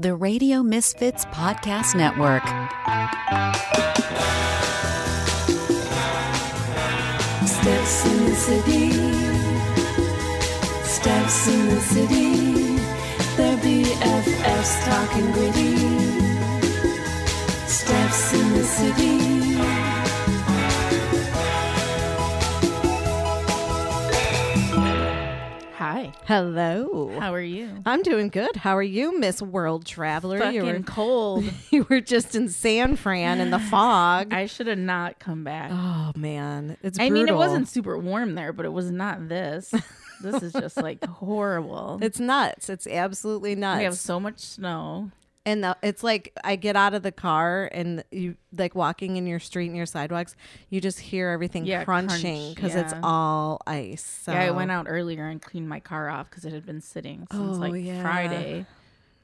the Radio Misfits Podcast Network. Steps in the city. Steps in the city. They're BFFs talking gritty. Steps in the city. Hi. Hello. How are you? I'm doing good. How are you, Miss World Traveler? Fucking you were cold. you were just in San Fran in the fog. I should have not come back. oh man, it's. I mean, it wasn't super warm there, but it was not this. this is just like horrible. It's nuts. It's absolutely nuts. we have so much snow. And the, it's like I get out of the car and you like walking in your street and your sidewalks, you just hear everything Yeah, crunching crunch, because it's all ice. So. Yeah, I went out earlier and cleaned my car off because it had been sitting since Oh, like yeah. Friday.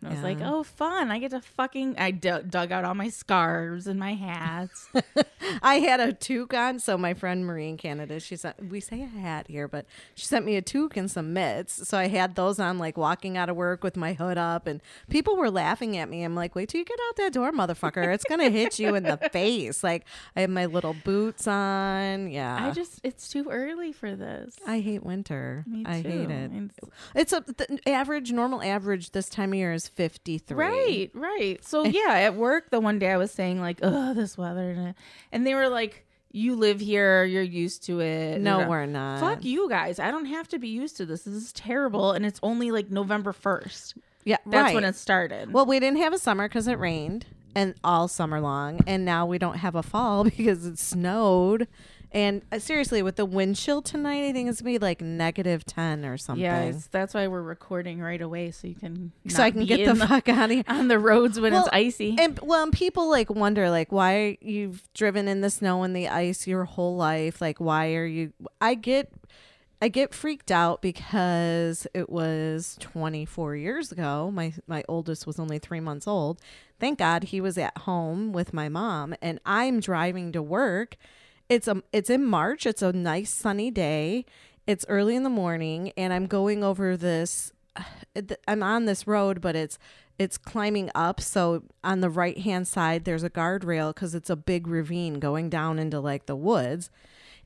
I was like, oh, fun. I get to fucking. I d- dug out all my scarves and my hats. I had a toque on. So my friend Marie in Canada, she sent we say a hat here, but she sent me a toque and some mitts. So I had those on, like walking out of work with my hood up, and people were laughing at me. I'm like, wait till you get out that door, motherfucker! It's gonna hit you in the face. Like I have my little boots on. Yeah, I just, it's too early for this. I hate winter. Me I hate it. It's- It's a the average, normal average this time of year is 53. Right, right. So yeah, at work the one day I was saying like, "Oh, this weather," and they were like, "You live here, you're used to it." No, we're not. Fuck you guys! I don't have to be used to this. This is terrible, and it's only like November first. Yeah, That's right. when it started. Well, we didn't have a summer because it rained and all summer long, and now we don't have a fall because it snowed. And uh, seriously, with the wind chill tonight, I think it's gonna be like negative ten or something. yes, that's why we're recording right away so you can so I can get in the fuck out of here. on the roads when Well, it's icy. And well, and people like wonder like why you've driven in the snow and the ice your whole life. Like why are you? I get. I get freaked out because it was 24 years ago. My my oldest was only 3 months old. Thank God he was at home with my mom and I'm driving to work. It's a it's in March. It's a nice sunny day. It's early in the morning and I'm going over this I'm on this road, but it's it's climbing up. So on the right hand side, there's a guardrail because it's a big ravine going down into like the woods,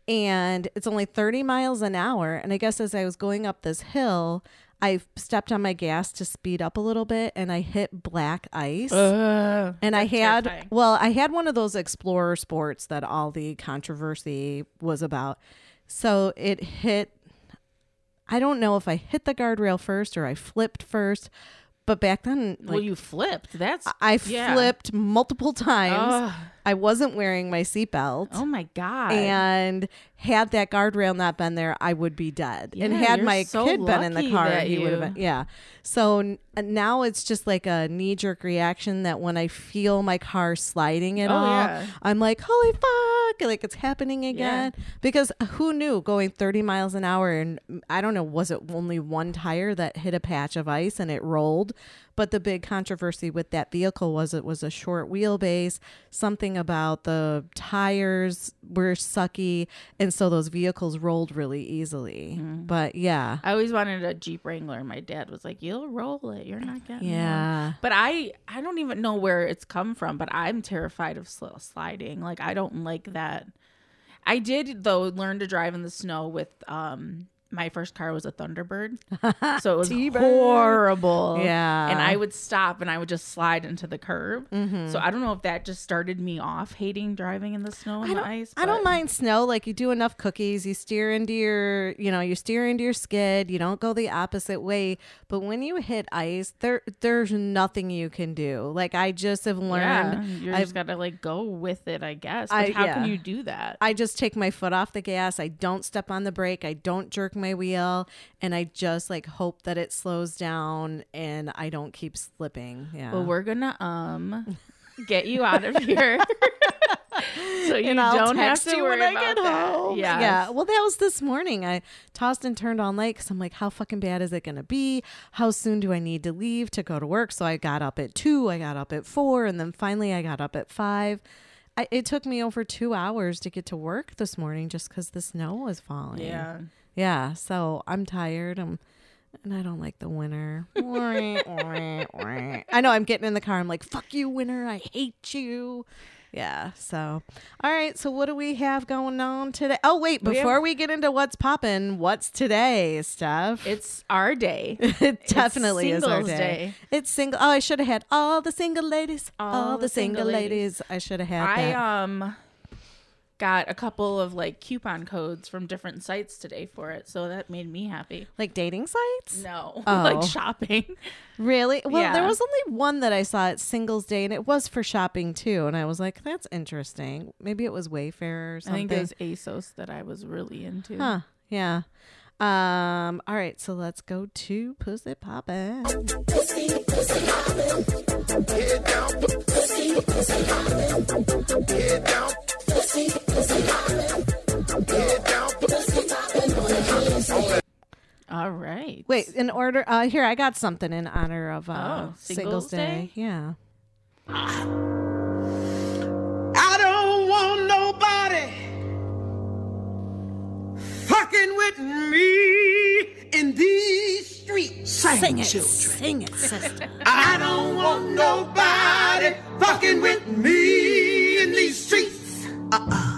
and it's only 30 miles an hour. And I guess as I was going up this hill, I stepped on my gas to speed up a little bit, and I hit black ice. Ugh, and I had terrifying. well, I had one of those explorer sports that all the controversy was about. So it hit I don't know if I hit the guardrail first or I flipped first, but back then, like, well, you flipped. That's I yeah. flipped multiple times. Ugh. I wasn't wearing my seatbelt. Oh my god! And had that guardrail not been there, I would be dead. and had my so kid been in the car, he would have been. Yeah. So now it's just like a knee jerk reaction that when I feel my car sliding at Oh, all, yeah. I'm like, holy fuck, like it's happening again. Because who knew going 30 miles an hour and mm, I don't know, was it only one tire that hit a patch of ice and it rolled? But the big controversy with that vehicle was it was a short wheelbase, something about the tires were sucky, and so those vehicles rolled really easily. Mm-hmm. But yeah. I always wanted a Jeep Wrangler. My dad was like, "You'll roll it. You're not getting one." Yeah. But I I don't even know where it's come from. But I'm terrified of sl- sliding. Like I don't like that. I did though learn to drive in the snow with um my first car was a Thunderbird, so it was T-Bird. horrible. Yeah. and I would stop and I would just slide into the curb. Mm-hmm. So I don't know if that just started me off hating driving in the snow and the ice. I don't mind snow. Like you do enough cookies, you steer into your, you know, you steer into your skid. You don't go the opposite way. But when you hit ice, there, there's nothing you can do. Like I just have Yeah, learned. you I've, just gotta like go with it, I guess. But I- how yeah. can you do that? I just take my foot off the gas. I don't step on the brake. I don't jerk my wheel, and I just like hope that it slows down and I don't keep slipping. Yeah. Well, we're gonna um get you out of here. so you and I'll don't have to you worry when I about get that. home. Yes. Yeah. Well, that was this morning. I tossed and turned all night because I'm like, how fucking bad is it going to be? How soon do I need to leave to go to work? So I got up at two, I got up at four, and then finally I got up at five. I, it took me over two hours to get to work this morning just because the snow was falling. Yeah. Yeah. So I'm tired. I'm and I don't like the winter. I know I'm getting in the car. I'm like, fuck you, winter. I hate you. Yeah. So, all right. So, what do we have going on today? Oh, wait. We Before we get into what's popping, what's today, Steph? It's our day. it definitely is our day. Day. It's single. Oh, I should have had all the single ladies. All, All the the single single ladies. ladies. I should have had I that. um got a couple of like coupon codes from different sites today for it, so that made me happy. like dating sites. No, Oh. like shopping. Really? Well, there was only one that I saw at Singles Day, and it was for shopping too. And I was like, "That's interesting." Maybe it was Wayfair or something. I think it was ASOS that I was really into. Huh? Yeah. Um. All right. So let's go to Pussy Poppin'. All right. Wait, in order. Uh, here I got something in honor of uh, Oh, Singles Singles Day. Day? Yeah. I don't want nobody fucking with me in these streets. Sing, children. Sing it, sister. I don't want nobody fucking with me in these streets. Uh-uh.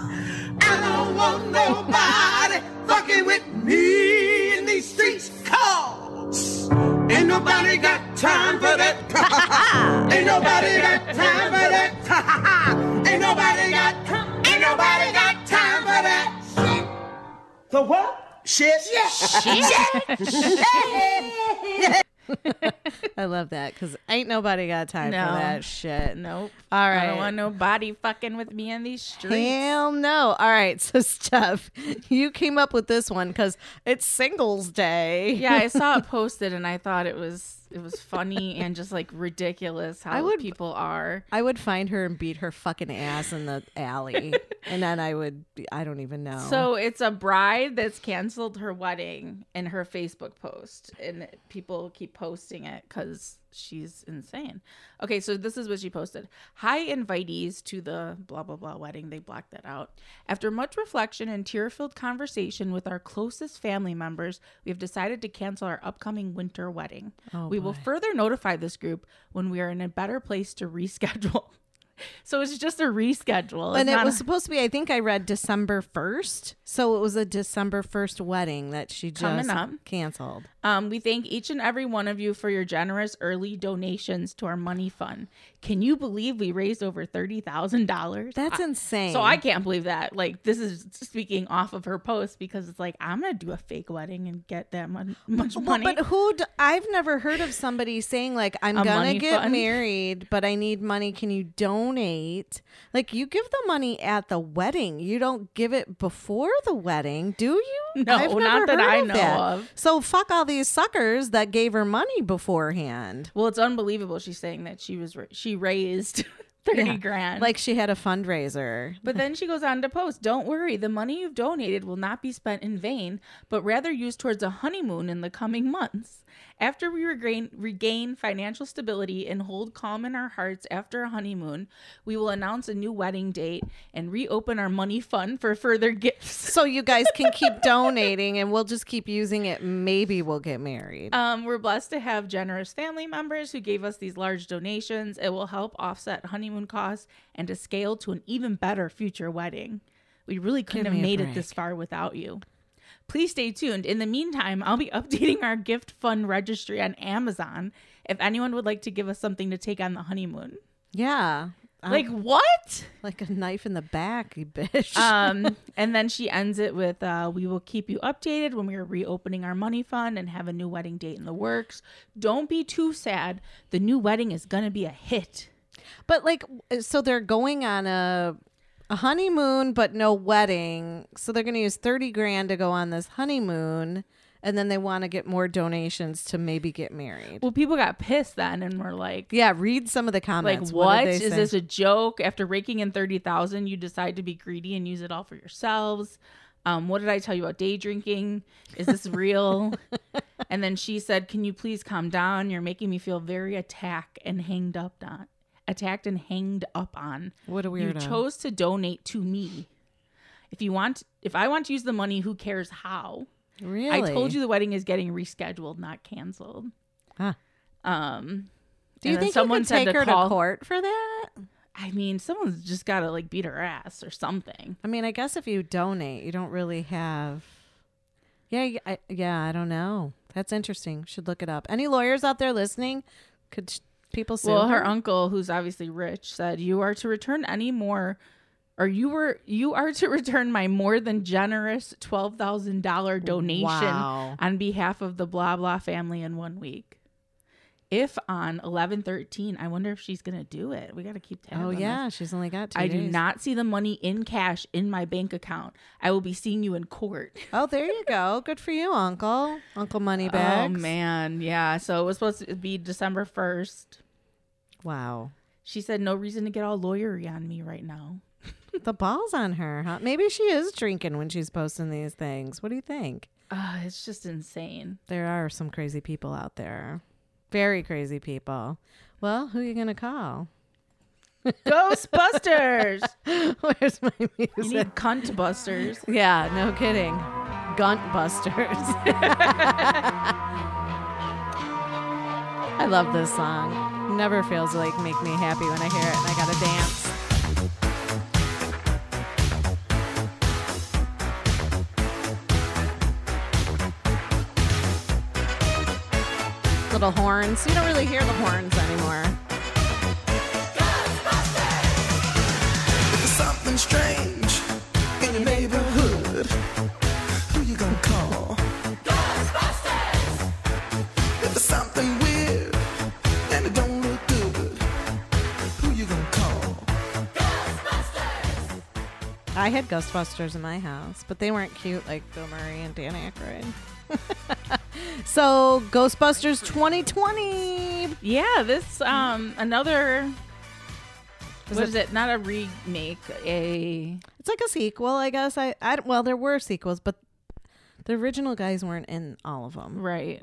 I want nobody fucking with me in these streets. Cause ain't nobody got time for that. ain't nobody got time for that. ain't nobody got, ain't nobody got time for that. The what? Shit? Shit. I love that because ain't nobody got time No. for that shit. Nope. All right. I don't want nobody fucking with me in these streets. Hell no. All right. So, Steph, you came up with this one because it's Singles Day. yeah, I saw it posted and I thought it was it was funny and just like ridiculous how I would- people are. I would find her and beat her fucking ass in the alley. and then I would I don't even know. So it's a bride that's canceled her wedding in her Facebook post, and people keep posting it because she's insane. Okay, so this is what she posted. Hi, invitees to the blah blah blah wedding. They blocked that out. After much reflection and tear-filled conversation with our closest family members, we have decided to cancel our upcoming winter wedding. Oh, we will further notify this group when we are in a better place to reschedule. So it's just a reschedule. It's and it was a- supposed to be, I think I read December 1st. So it was a December 1st wedding that she just canceled. Um, we thank each and every one of you for your generous early donations to our money fund. Can you believe we raised over thirty thousand dollars? That's insane. So I can't believe that. Like this is speaking off of her post because it's like I'm gonna do a fake wedding and get that mon- much Well, money. but who? D- I've never heard of somebody saying like, "I'm gonna get fund? married, but I need money. Can you donate?" Like, you give the money at the wedding. You don't give it before the wedding, do you? No, not that I know that. of. So fuck all these suckers that gave her money beforehand. well, it's unbelievable. She's saying that she was she raised thirty Yeah. grand. Like she had a fundraiser. But then she goes on to post, Don't worry, the money you've donated will not be spent in vain, but rather used towards a honeymoon in the coming months. After we regain, regain financial stability and hold calm in our hearts after a honeymoon, we will announce a new wedding date and reopen our money fund for further gifts. So you guys can keep donating, and we'll just keep using it. Maybe we'll get married. Um, we're blessed to have generous family members who gave us these large donations. It will help offset honeymoon costs and to scale to an even better future wedding. We really couldn't have made it this far without you. Please stay tuned. In the meantime, I'll be updating our gift fund registry on Amazon if anyone would like to give us something to take on the honeymoon. yeah. I'm Like what? like a knife in the back, you bitch. um, and then she ends it with, uh, "We will keep you updated when we are reopening our money fund and have a new wedding date in the works. Don't be too sad. The new wedding is gonna be a hit." But like, so they're going on a a honeymoon, but no wedding. So they're going to use thirty grand to go on this honeymoon, and then they want to get more donations to maybe get married. Well, people got pissed then and were like, Yeah, read some of the "Like comments. what what is say? this a joke? After raking in thirty thousand, you decide to be greedy and use it all for yourselves." Um, what did I tell you about day drinking? Is this real? and then she said, "Can you please calm down? You're making me feel very attacked and hanged up on, attacked and hanged up on. What a weirdo. You chose to donate to me. If you want, if I want to use the money, who cares how? Really? I told you the wedding is getting rescheduled, not canceled. Huh. Um, Do you think someone could take to her call- to court for that? I mean, someone's just got to like beat her ass or something. I mean, I guess if you donate, you don't really have. Yeah, I, yeah, I don't know. That's interesting. Should look it up. Any lawyers out there listening? Could people sue Well, her uncle, who's obviously rich, said you are to return any more, or you were you are to return my more than generous twelve thousand dollar donation Wow. on behalf of the blah blah family in one week. If on eleven thirteen, I wonder if she's gonna do it. We got to keep tabs. Oh on this. yeah, she's only got two. I do not see the money in cash in my bank account. I will be seeing you in court. Oh, there you go. Good for you, Uncle. Uncle Moneybags. Oh man, yeah. So it was supposed to be December first. Wow. She said no reason to get all lawyery on me right now. The ball's on her, huh? Maybe she is drinking when she's posting these things. What do you think? Uh, it's just insane. There are some crazy people out there. Very crazy people. Well, who are you going to call? Ghostbusters. Where's my you music? need cunt busters. Yeah, no kidding. Gunt busters. I love this song. Never feels like make me happy when I hear it and I gotta dance. Little horns. You don't really hear the horns anymore. Something strange in your neighborhood, who you gonna call? Ghostbusters! If there's something weird and it don't look good, who you gonna call? I had Ghostbusters in my house, but they weren't cute like Bill Murray and Dan Aykroyd. so Ghostbusters 2020. Yeah, this um another. Is what it- is it? Not a remake. A It's like a sequel, I guess. I, I well, there were sequels, but the original guys weren't in all of them. right.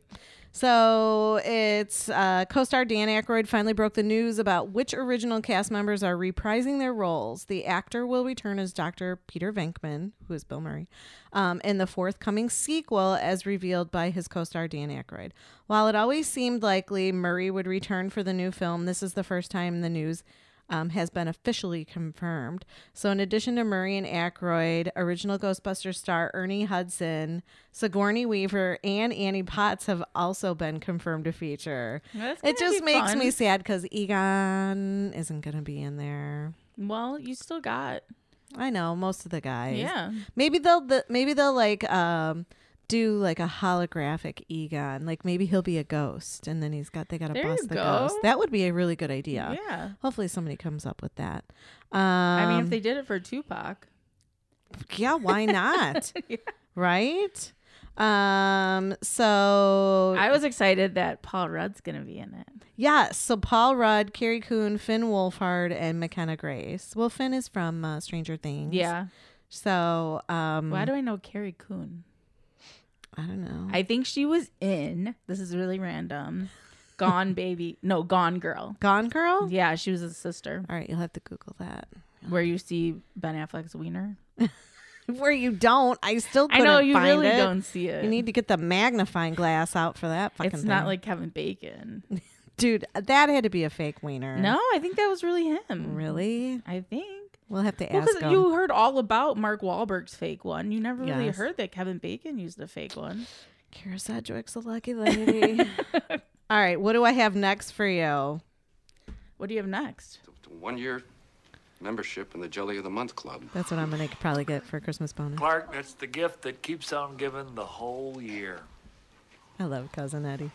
So it's uh, co-star Dan Aykroyd finally broke the news about which original cast members are reprising their roles. The actor will return as Dr. Peter Venkman, who is Bill Murray, um, in the forthcoming sequel, as revealed by his co-star Dan Aykroyd. While it always seemed likely Murray would return for the new film, this is the first time the news um, has been officially confirmed. So, in addition to Murray and Aykroyd, original Ghostbusters star Ernie Hudson, Sigourney Weaver, and Annie Potts have also been confirmed to feature. It just makes fun. me sad because Egon isn't going to be in there. Well, you still got. I know most of the guys. Yeah. Maybe they'll the, maybe they'll like um do like a holographic Egon. Like maybe he'll be a ghost, and then he's got they got to bust the go. ghost. That would be a really good idea. Yeah. Hopefully somebody comes up with that. Um, I mean, if they did it for Tupac. yeah, why not? Right? Um, so I was excited that Paul Rudd's gonna be in it. yeah, so Paul Rudd, Carrie Coon, Finn Wolfhard, and McKenna Grace. Well, Finn is from uh, Stranger Things. Yeah. So um, Why do I know Carrie Coon? I don't know. I think she was in. This is really random. Gone baby. No, Gone Girl. Gone Girl. Yeah, she was a sister. All right, you'll have to Google that. Where you see Ben Affleck's wiener. Where you don't, I still I know you find really it. don't see it. You need to get the magnifying glass out for that fucking It's not like Kevin Bacon. dude, that had to be a fake wiener. No, I think that was really him. really. I think. We'll have to ask. Well, ask 'cause him. you heard all about Mark Wahlberg's fake one. You never really Yes. heard that Kevin Bacon used a fake one. Kyra Sedgwick's a lucky lady. All right, what do I have next for you? What do you have next? One year membership in the Jelly of the Month Club. That's what I'm gonna probably get for Christmas bonus. Clark, that's the gift that keeps on giving the whole year. I love cousin Eddie.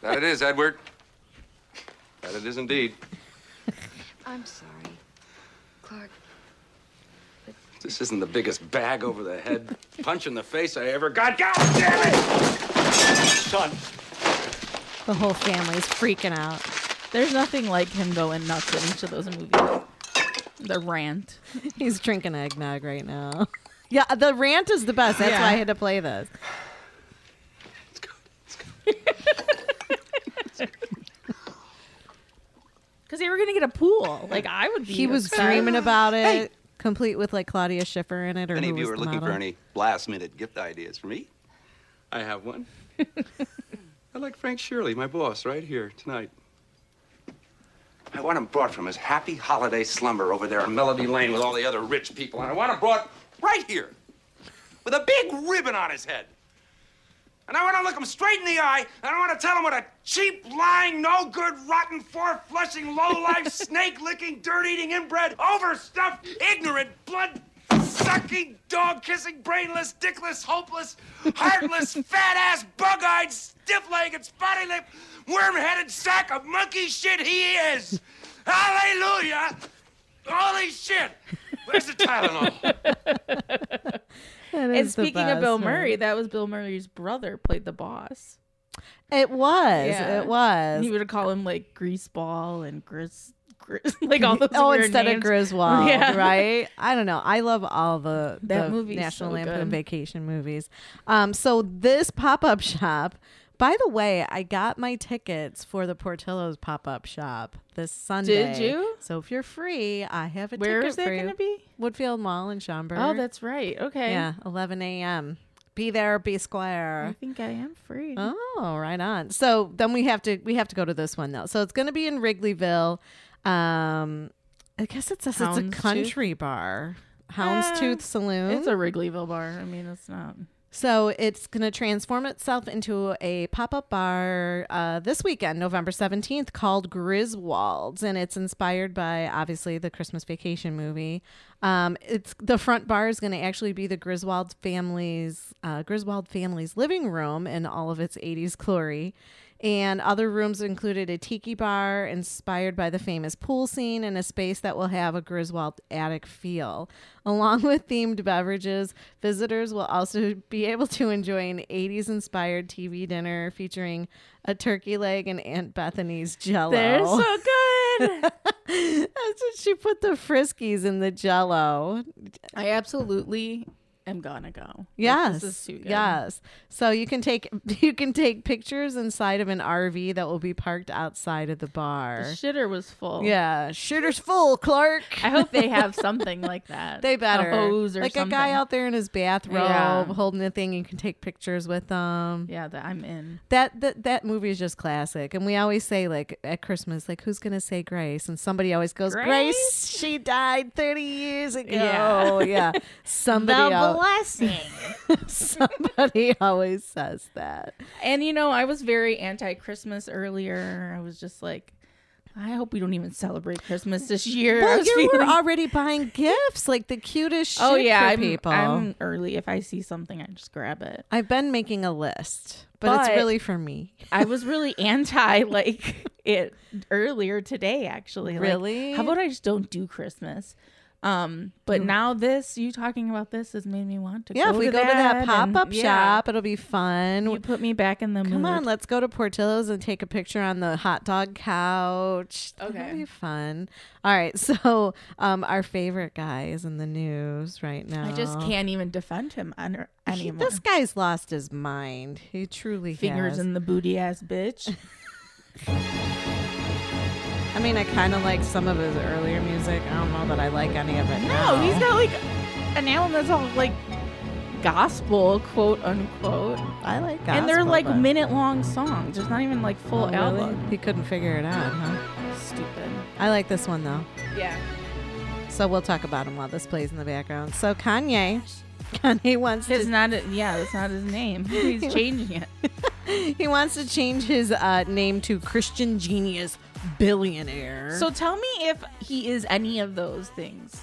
That it is, Edward. That it is indeed. I'm sorry. Clark, This isn't the biggest bag over the head punch in the face I ever got. God damn it! Son, The whole family's freaking out. There's nothing like him going nuts in each of those movies. The rant. He's drinking eggnog right now. Yeah, the rant is the best. That's Yeah. why I had to play this. let's go. Let's go. Because they were gonna get a pool. Like I would be. He was upset. dreaming about it, Hey. Complete with like Claudia Schiffer in it. Or Any of you are looking model. for any last minute gift ideas for me? I have one. I like Frank Shirley, my boss, right here tonight. I want him brought from his happy holiday slumber over there in Melody Lane with all the other rich people, and I want him brought right here with a big ribbon on his head. And I want to look him straight in the eye, and I want to tell him what a cheap, lying, no good, rotten, four flushing, low life, snake licking, dirt eating, inbred, overstuffed, ignorant, blood sucking, dog kissing, brainless, dickless, hopeless, heartless, fat ass, bug eyed, stiff legged, spotty lipped, worm headed sack of monkey shit he is. Hallelujah! Holy shit! Where's the Tylenol? And speaking of Bill Murray, that was Bill Murray's brother played the boss. it was. Yeah. It was. He would have call him like Greaseball and Gris, Gris like all those. oh, instead names. of Griswold, Yeah. right? I don't know. I love all the, That the National so Lampoon good. Vacation movies. Um, so this pop up shop. By the way, I got my tickets for the Portillo's pop up shop this Sunday. Did you? So if you're free, I have a Where ticket is that going to be? Woodfield Mall in Schaumburg. Oh, that's right. Okay. yeah, 11 a.m. Be there, be square. I think I am free. Oh, right on. So then we have to we have to go to this one though. So it's going to be in Wrigleyville. Um, I guess it says it's a country bar, Houndstooth Eh, Saloon. It's a Wrigleyville bar. I mean, it's not. So it's going to transform itself into a pop up bar uh, this weekend, November 17th, called Griswold's. And it's inspired by, obviously, the Christmas Vacation movie. Um, it's The front bar is going to actually be the Griswold family's, uh, Griswold family's living room in all of its 80s glory. And other rooms included a tiki bar inspired by the famous pool scene and a space that will have a Griswold attic feel. Along with themed beverages, visitors will also be able to enjoy an 80s inspired TV dinner featuring a turkey leg and Aunt Bethany's jello. They're so good. That's what she put the friskies in the jello. I absolutely am gonna go. Like, Yes. this is too good. Yes. So you can take you can take pictures inside of an RV that will be parked outside of the bar. The shitter was full. Yeah, shitter's full, Clark. I hope they have something like that. They better a hose or like something. a guy out there in his bathrobe Yeah. holding a thing. You can take pictures with them. Yeah, that I'm in. That, that that movie is just classic, and we always say like at Christmas, like who's gonna say Grace? And somebody always goes, Grace, Grace? she died thirty years ago. Yeah. Yeah, somebody, blessing. somebody always says that. and you know, I was very anti-Christmas earlier. I was just like, I hope we don't even celebrate Christmas this year. Well, you were already buying gifts, like the cutest oh, shit oh yeah, for I'm, people. I'm early. If I see something, I just grab it. I've been making a list, but, it's really for me. I was really anti like it earlier today actually. Like, Really? how about I just don't do Christmas? Um, but now this, you talking about this has made me want to Yeah, go if we to go to that pop up yeah. shop, it'll be fun. You put me back in the Come mood. on, let's go to Portillo's and take a picture on the hot dog couch. Okay, That'll be fun. All right, so um, our favorite guy is in the news right now. I just can't even defend him un- He- anymore. this guy's lost his mind. He truly Fingers has. in the booty ass bitch. I mean, I kind of like some of his earlier music. I don't know that I like any of it. no, now. he's got like an album that's all like gospel, quote unquote. I like gospel, and they're like minute long songs. There's not even like full Oh, really? album. He couldn't figure it out, huh? Stupid. I like this one though. Yeah. So we'll talk about him while this plays in the background. So Kanye, Kanye wants His to not a, yeah, that's not his name. He's changing it. he wants to change his uh, name to Christian Genius Billionaire. So tell me if he is any of those things.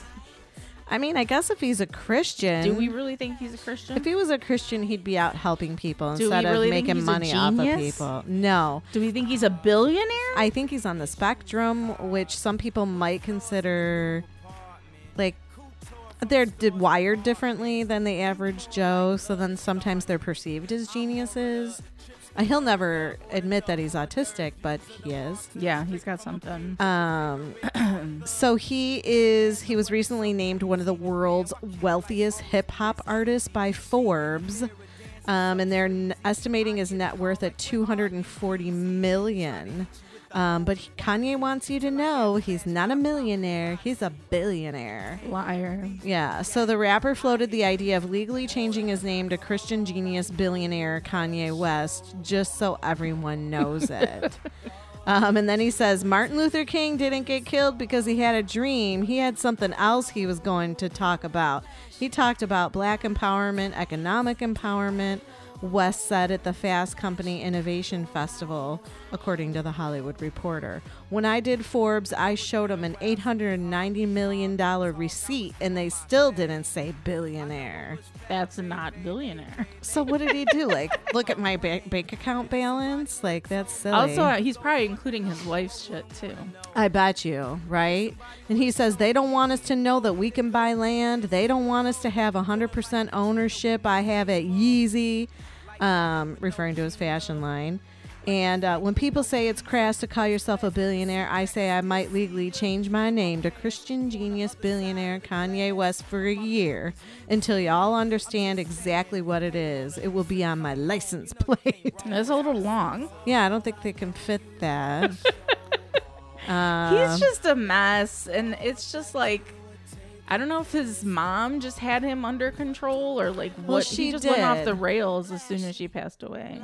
I mean, I guess if he's a Christian, Do we really think he's a Christian? if he was a Christian, he'd be out helping people Do instead really of making money off of people. No, Do we think he's a billionaire? I think he's on the spectrum, which some people might consider like they're d- wired differently than the average Joe. So then sometimes they're perceived as geniuses. He'll never admit that he's autistic, but he is. yeah, he's got something. Um, so he is. He was recently named one of the world's wealthiest hip hop artists by Forbes, um, and they're n- estimating his net worth at 240 million. Um, but Kanye wants you to know he's not a millionaire, he's a billionaire. Liar. Yeah, so the rapper floated the idea of legally changing his name to Christian genius billionaire Kanye West just so everyone knows it. Um, and then he says Martin Luther King didn't get killed because he had a dream. He had something else he was going to talk about. He talked about black empowerment, economic empowerment. West said at the Fast Company Innovation Festival, according to the Hollywood Reporter. When I did Forbes, I showed them an $890 million receipt and they still didn't say billionaire. That's not billionaire. So what did he do? Like, look at my ba- bank account balance? Like, that's silly. Also, uh, he's probably including his wife's shit too. I bet you, right? And he says they don't want us to know that we can buy land. They don't want us to have 100% ownership. I have it Yeezy, um, referring to his fashion line. And uh, when people say it's crass to call yourself a billionaire, I say I might legally change my name to Christian Genius Billionaire Kanye West for a year until y'all understand exactly what it is. It will be on my license plate. That's a little long. yeah, I don't think they can fit that. Um, He's just a mess, and it's just like I don't know if his mom just had him under control or like what. Well, she he just went off the rails as soon as she passed away.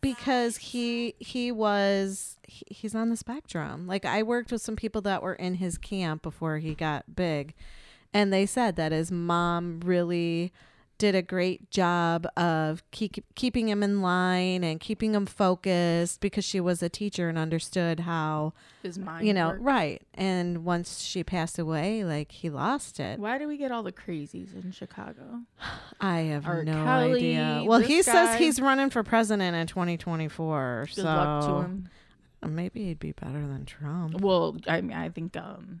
Because he he was he, he's on the spectrum. Like i worked with some people that were in his camp before he got big and they said that his mom really did a great job of keep, keeping him in line and keeping him focused because she was a teacher and understood how His mind, you know worked. right and once she passed away like he lost it Why do we get all the crazies in Chicago? i have no Kelly, idea well he says he's running for president in 2024 Good so luck to him. Maybe he'd be better than Trump. Well, I mean, I think um,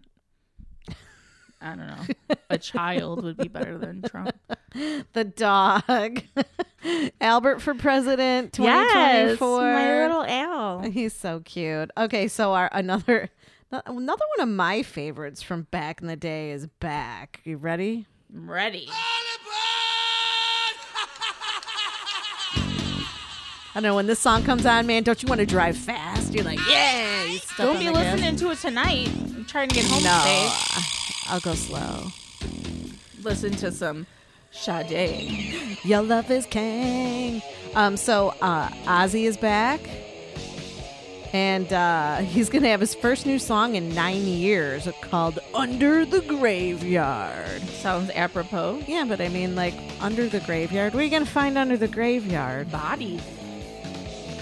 I don't know, a child would be better than Trump. The dog. Albert for president Yes, my little Al. He's so cute. Okay, so our another another one of my favorites from back in the day is back. You ready? I'm ready. I don't know when this song comes on, man. Don't you want to drive fast? You're like, yeah. You Don't be listening to it tonight. I'm trying to get home No, safe. I'll go slow. Listen to some Sade. Your love is king. Um, so uh, Ozzy is back, and uh, he's gonna have his first new song in nine years called "Under the Graveyard." Sounds apropos. Yeah, but I mean, like under the graveyard. What are you gonna find under the graveyard? Bodies.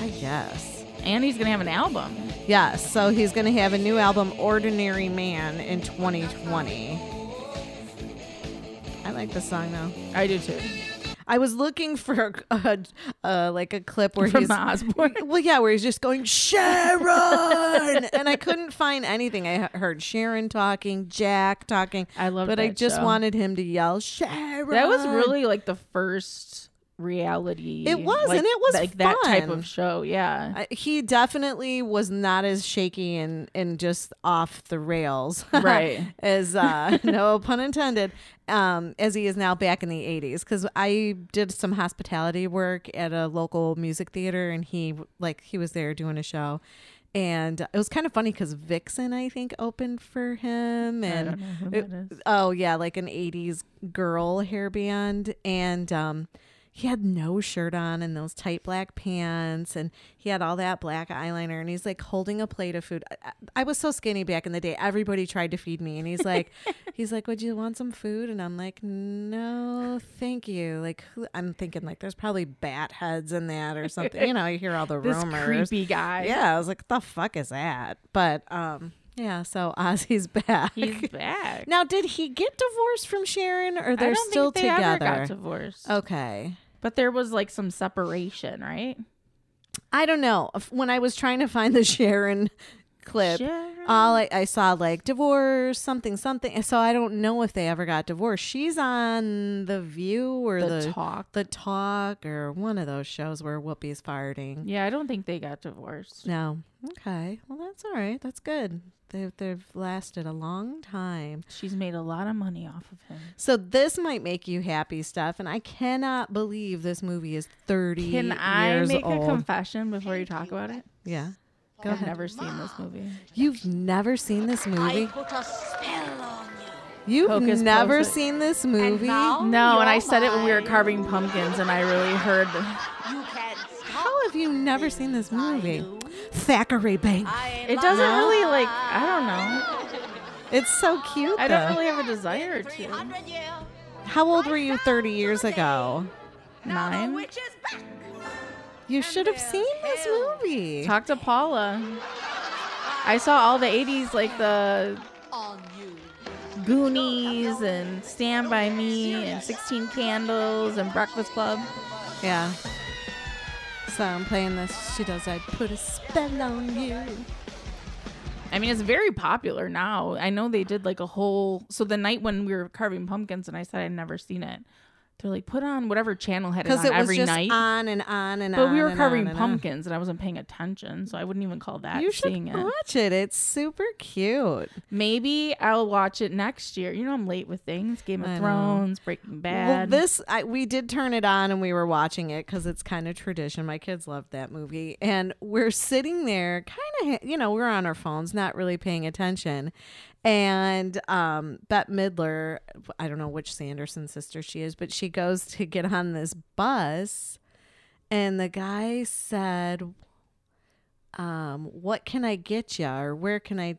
I guess. And he's gonna have an album. Yes. So he's gonna have a new album, "Ordinary Man," in 2020. I like the song though. I do too. I was looking for a, a like a clip where From he's Osbourne. well, yeah, where he's just going Sharon, and I couldn't find anything. I heard Sharon talking, Jack talking. I love but I just show. wanted him to yell Sharon. That was really like the first reality. It was, like, and it was like that type of show. Yeah. I, he definitely was not as shaky and and just off the rails, Right. as uh, no pun intended, um, as he is now back in the '80s. Because I did some hospitality work at a local music theater, and he like he was there doing a show. And it was kind of funny because Vixen, I think, opened for him, and don't know who it- oh yeah, like an '80s girl hair band, and um, he had no shirt on and those tight black pants and he had all that black eyeliner and he's like holding a plate of food. I, I- was so skinny back in the day. Everybody tried to feed me and he's like he's like would you want some food? And i'm like no thank you. Like who, i'm thinking like there's probably bat heads in that or something. You know you hear all the This rumors. creepy guy. yeah i was like what the fuck is that? But um yeah so ozzy's back He's back. now did he get divorced from sharon or they're don't still think they together ever got divorced. okay But there was like some separation, right? I don't know. When I was trying to find the Sharon clip, Sharon? all I, I saw like divorce, something, something. So I don't know if they ever got divorced. She's on The View or The the, Talk. the Talk, or one of those shows where Whoopi's farting. Yeah, I don't think they got divorced. No. Okay. Well, that's all right. That's good. They've they've lasted a long time. She's made a lot of money off of him. So this might make you happy, Steph. And I cannot believe this movie is thirty Can I make old. a confession before you talk about it? yeah. Go I've ahead. never seen this movie. You've never seen this movie? I put a spell on you. You've Hocus never seen this movie? now No, and I you're said it when we were carving pumpkins, and I really heard. You can't stop. How have you never seen this movie? Thackery Binx. It doesn't really like. I don't know. It's so cute. I though. don't really have a desire to. How old were you 30 years ago? Nine. Which is back. You should have seen this movie. Talk to Paula. I saw all the 80s, like the On. Goonies and Stand By Me and 16 Candles and Breakfast Club. Yeah. I'm playing this. She does. I put a spell on you. I mean, it's very popular now. I know they did like a whole. So the night when we were carving pumpkins, and I said I'd never seen it, they're like, put on whatever channel had it on it every just night. on and on and but on. But we were and carving and pumpkins, and I wasn't paying attention, so I wouldn't even call that You should it. watch it. It's super cute. Maybe I'll watch it next year. You know, I'm late with things. Game I of know. Thrones, Breaking Well, Bad. this I, we did turn it on and we were watching it because it's kind of tradition. My kids loved that movie, and we're sitting there, kind of, you know, we're on our phones, not really paying attention. And um, Bette Midler, I don't know which Sanderson sister she is, but she goes to get on this bus, and the guy said, um, "What can I get you?" or "Where can I?"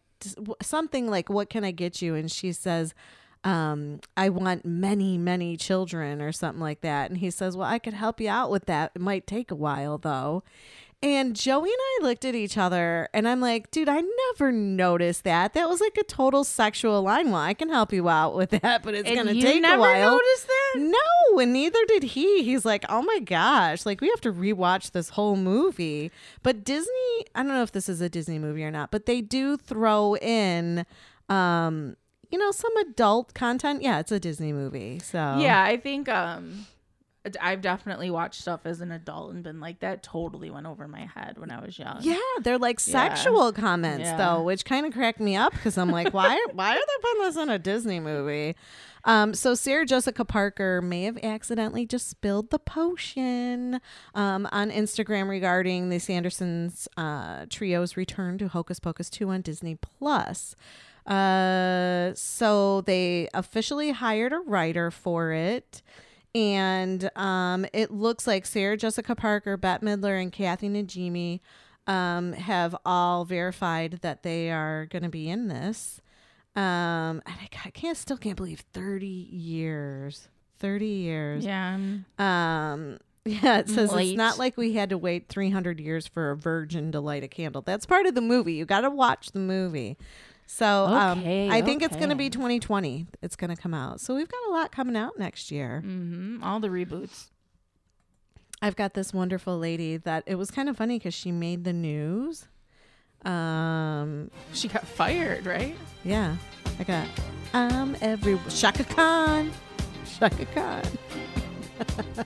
Something like, "What can I get you?" And she says, um, "I want many, many children," or something like that. And he says, "Well, I could help you out with that. It might take a while, though." And Joey and I looked at each other, and I'm like, "Dude, I never noticed that. That was like a total sexual line. Well, I can help you out with that, but it's gonna take never a while." noticed that? No, and neither did he. He's like, oh my gosh, like we have to rewatch this whole movie. But Disney, I don't know if this is a Disney movie or not, but they do throw in, um, you know, some adult content. Yeah, it's a Disney movie, so Yeah, I think um I've definitely watched stuff as an adult and been like that totally went over my head when I was young. Yeah, they're like Yeah. sexual comments Yeah. though, which kind of cracked me up because I'm like, why? why are they putting this in a Disney movie? Um, so Sarah Jessica Parker may have accidentally just spilled the potion um, on Instagram regarding the Sandersons uh, trio's return to Hocus Pocus 2 on Disney Plus. Uh, so they officially hired a writer for it. And um, it looks like Sarah Jessica Parker, Bette Midler, and Kathy Najimy um, have all verified that they are going to be in this. Um, and I, I can't still can't believe thirty years. Thirty years. Yeah. Um. Yeah, it says Late. it's not like we had to wait 300 years for a virgin to light a candle. That's part of the movie. You got to watch the movie. So um, Okay, I think it's going to be 2020. It's going to come out. So we've got a lot coming out next year. mhm, all the reboots. I've got this wonderful lady that it was kind of funny because she made the news. Um, She got fired, right? yeah, I got I'm every Chaka Khan, Chaka Khan.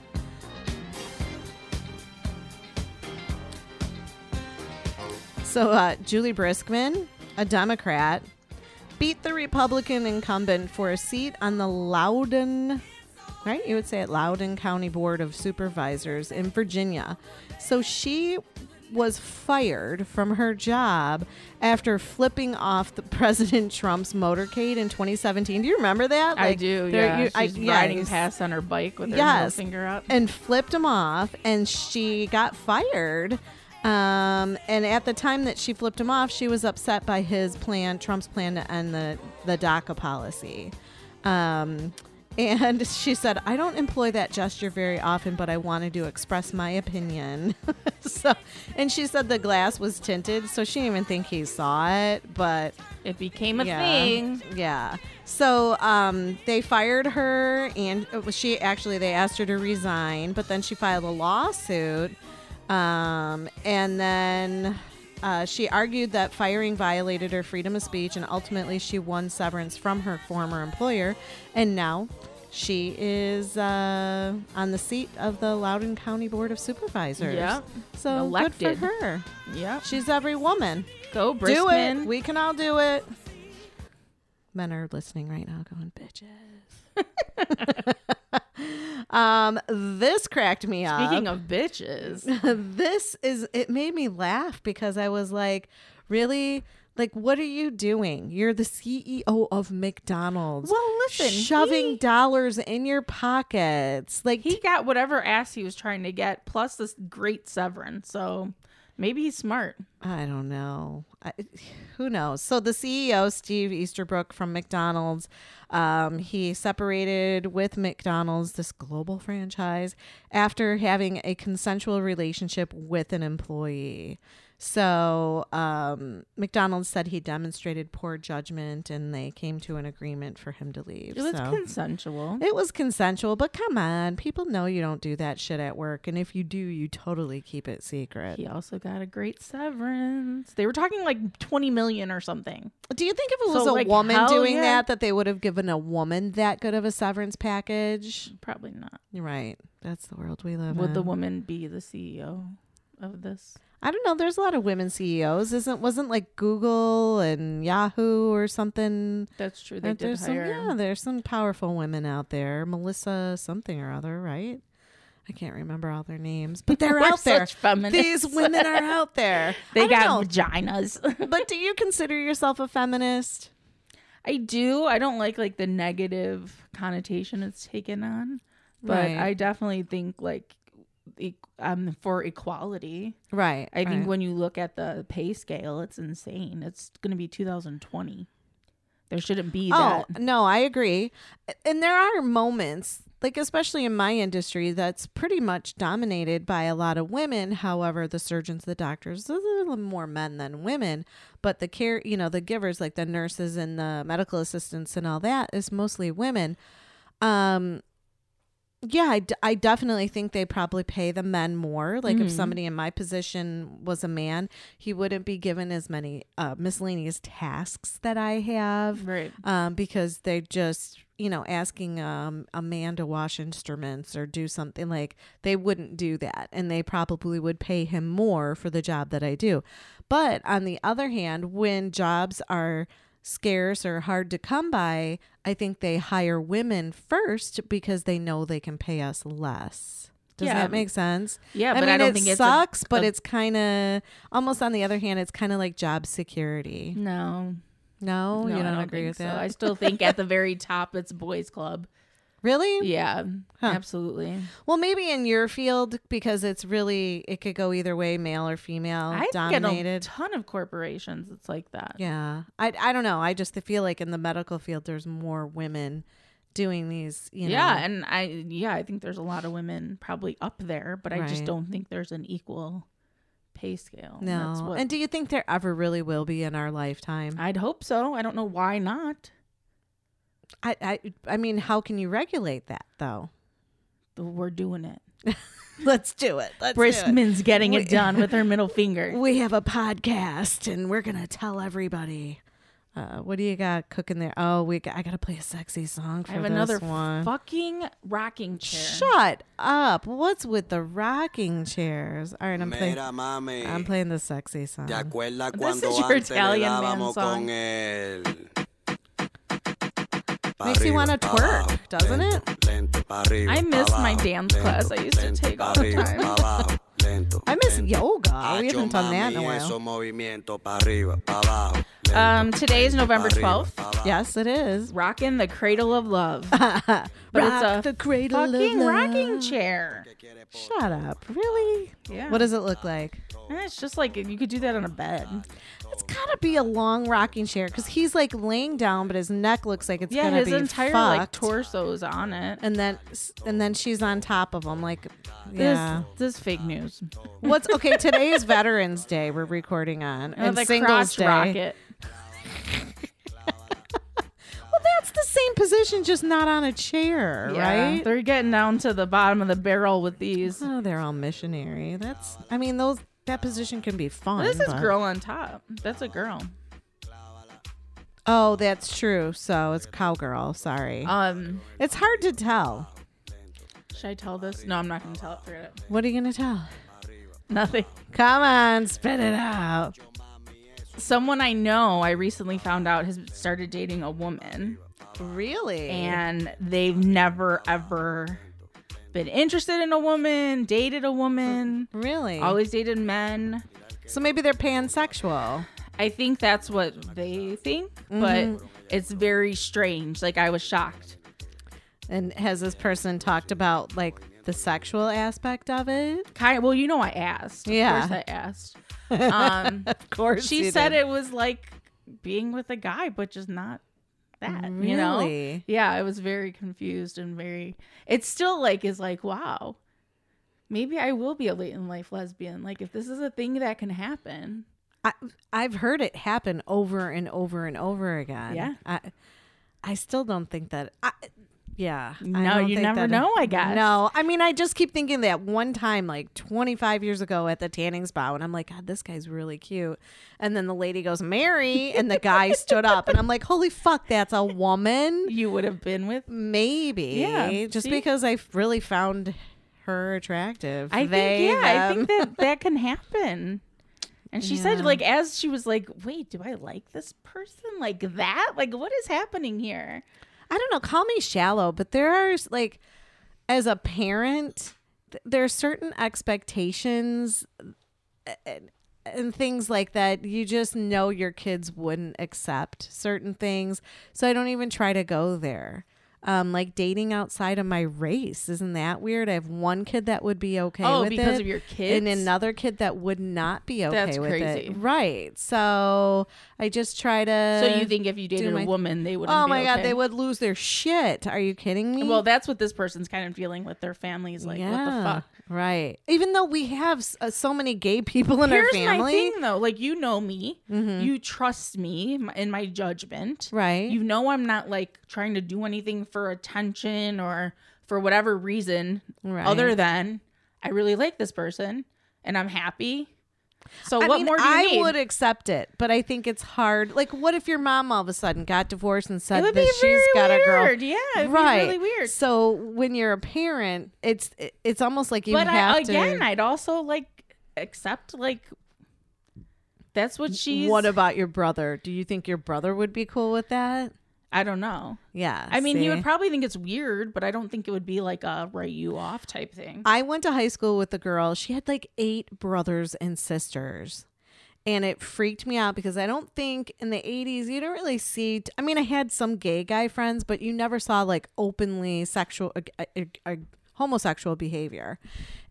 so uh, Juli Briskman, a Democrat, beat the Republican incumbent for a seat on the Loudoun, right? You would say it Loudoun County Board of Supervisors in Virginia. So she was fired from her job after flipping off the President Trump's motorcade in 2017. Do you remember that? I do. Yeah. you- I- She's riding past on her bike with her Yes. middle finger up. and flipped him off and she got fired um, and at the time that she flipped him off she was upset by his plan trump's plan to end the, the daca policy um, and she said i don't employ that gesture very often but i wanted to express my opinion so and she said the glass was tinted so she didn't even think he saw it but It became a yeah. thing. Yeah. So um, they fired her, and was- she actually they asked her to resign, but then she filed a lawsuit, um, and then. Uh, she argued that firing violated her freedom of speech, and ultimately she won severance from her former employer. And now she is uh, on the seat of the Loudoun County Board of Supervisors. Yep. So Elected. good for her. Yeah. She's every woman. Go Do it. We can all do it. Men are listening right now going, bitches. Um, this cracked me up. Speaking of bitches, this is it made me laugh because I was like, really? Like, what are you doing? You're the CEO of McDonald's. Well, listen, shoving he- dollars in your pockets. Like, he got whatever ass he was trying to get, plus this great severance. So maybe he's smart. I don't know. I, who knows? So the CEO, Steve Easterbrook from McDonald's, um, he separated with McDonald's, this global franchise, after having a consensual relationship with an employee. So um, McDonald's said he demonstrated poor judgment, and they came to an agreement for him to leave. It was so. consensual. It was consensual, but come on, people know you don't do that shit at work, and if you do, you totally keep it secret. He also got a great severance. They were talking like twenty million or something. Do you think if it So, was a like, woman doing yeah. that, that they would have given a woman that good of a severance package? Probably not. You're right. That's the world we live Would in. Would the woman be the CEO of this? I don't know. There's a lot of women CEOs. Isn't wasn't like Google and Yahoo or something? That's true. They did some, hire. yeah, there's some powerful women out there. Melissa something or other, right? I can't remember all their names, but they're out there. These women are out there. They got know. vaginas. but do you consider yourself a feminist? I do. I don't like like the negative connotation it's taken on, but Right. I definitely think like um for equality. Right. I think when you look at the pay scale, it's insane. It's going to be 2020. There shouldn't be Oh that. no, I agree. And there are moments, like especially in my industry, that's pretty much dominated by a lot of women. However, the surgeons, the doctors, there's a little more men than women. But the care, you know, the givers, like the nurses and the medical assistants and all that, is mostly women. Um, yeah, I, d- I definitely think they probably pay the men more. Like if Mhm. somebody in my position was a man, he wouldn't be given as many uh, miscellaneous tasks that I have Right. um, because they just you know asking um, a man to wash instruments or do something like they wouldn't do that and they probably would pay him more for the job that i do but on the other hand when jobs are scarce or hard to come by i think they hire women first because they know they can pay us less does Yeah. that make sense Yeah, I but mean, I don't it think it's a- sucks, but a- it's kind of almost on the other hand, it's kind of like job security. No. No, no, you don't, don't agree with so. that. I still think at the very top it's boys club. Really? Yeah. Huh. Absolutely. Well, maybe in your field because it's really it could go either way, male or female I at a dominated. ton of corporations it's like that. yeah, I I don't know. I just feel like in the medical field, there's more women doing these. You know, yeah, and I yeah, I think there's a lot of women probably up there, but I just Right. don't think there's an equal pay scale. no. That's what, and do you think there ever really will be in our lifetime? I'd hope so. I don't know why not. I I I mean, how can you regulate that though? We're doing it. Let's do it. Let's do it. Briskman's getting We- it done with her middle finger. We have a podcast and we're gonna tell everybody. Uh, what do you got cooking there? Oh, we got, I gotta play a sexy song for I have this another one. fucking rocking chair. Shut up! What's with the rocking chairs? All right, I'm playing. Mami. I'm playing the sexy song. This is your Italian man dábamos song. Makes you wanna twerk, doesn't lento, Lento, pa' arriba, I miss my dance class I used to take all the time. pa' abajo, lento, I miss yoga. We haven't done that in a while. esos movimientos pa' arriba, pa' abajo, lento, Um, today is November 12th. Yes, it is. Rocking the cradle of love. but Rock it's a the cradle of fucking rocking chair. Shut up! Really? Yeah. What does it look like? And it's just like you could do that on a bed. It's gotta be a long rocking chair because he's like laying down, but his neck looks like it's yeah, gonna his be entire like fucked. torso's on it. and then and then she's on top of him like yeah This, this is fake news. what's okay today is veterans day we're recording on Oh, and the singles day rocket. well that's the same position just not on a chair Yeah, right They're getting down to the bottom of the barrel with these. oh they're all missionary that's i mean those that position can be fun This is but- girl on top. That's a girl. oh that's true so it's cowgirl sorry Um, it's hard to tell should I tell this? No, I'm not going to tell it. Forget it. what are you gonna tell Nothing. come on spit it out Someone I know, I recently found out has started dating a woman, really and they've never ever been interested in a woman, dated a woman, Really? always dated men. So maybe they're pansexual. I think that's what they think, Mm-hmm. but it's very strange. Like I was shocked. And has this person talked about like the sexual aspect of it? Kind of, well, you know, I asked. Yeah. of course I asked. Um, Of course. she said it was like being with a guy, but just not that. You know? Really? Yeah, I was very confused and very. It still like is like wow. Maybe I will be a late in life lesbian. Like if this is a thing that can happen. I, I've heard it happen over and over and over again. Yeah. I, I still don't think that. I, yeah. No, you never that- know, I guess. No, I mean, I just keep thinking that one time, like 25 years ago at the tanning spa, and I'm like, God, this guy's really cute. And then the lady goes, Mary, and the guy stood up, and I'm like, holy fuck, that's a woman. You would have been with. Maybe. Yeah, Just see? because I really found her attractive. I They, think yeah, I think that that can happen. And she said like as she was like, "Wait, do I like this person like that? Like what is happening here?" I don't know, call me shallow, but there are like as a parent, th- there are certain expectations and, and things like that you just know your kids wouldn't accept certain things. So I don't even try to go there. Um, like dating outside of my race, isn't that weird? I have one kid that would be okay Oh, with because it, of your and another kid that would not be okay That's with crazy. it. Right. So I just try to. So you think if you dated my- a woman, they wouldn't Oh my god, they would lose their shit. Are you kidding me? Well, that's what this person's kind of dealing with their families like, what the fuck? Right. Even though we have uh, so many gay people in Here's our family. my thing though, like you know me, Mhm. you trust me in my judgment. Right. You know I'm not like trying to do anything for attention or for whatever reason Right. other than I really like this person and I'm happy. So I what mean, more do you I need? would accept it, but I think it's hard. Like, what if your mom all of a sudden got divorced and said that she's got a girl? weird. Yeah, it'd be right. really weird. So when you're a parent, it's it's almost like you but have I, again, to. I'd also like accept like that's what she's What about your brother? Do you think your brother would be cool with that? I don't know. Yeah. I mean, he would probably think it's weird, but I don't think it would be like a write you off type thing. I went to high school with a girl. She had like eight brothers and sisters. And it freaked me out because I don't think in the 80s you don't really see. I mean, I had some gay guy friends, but you never saw like openly sexual, uh, uh, uh, homosexual behavior.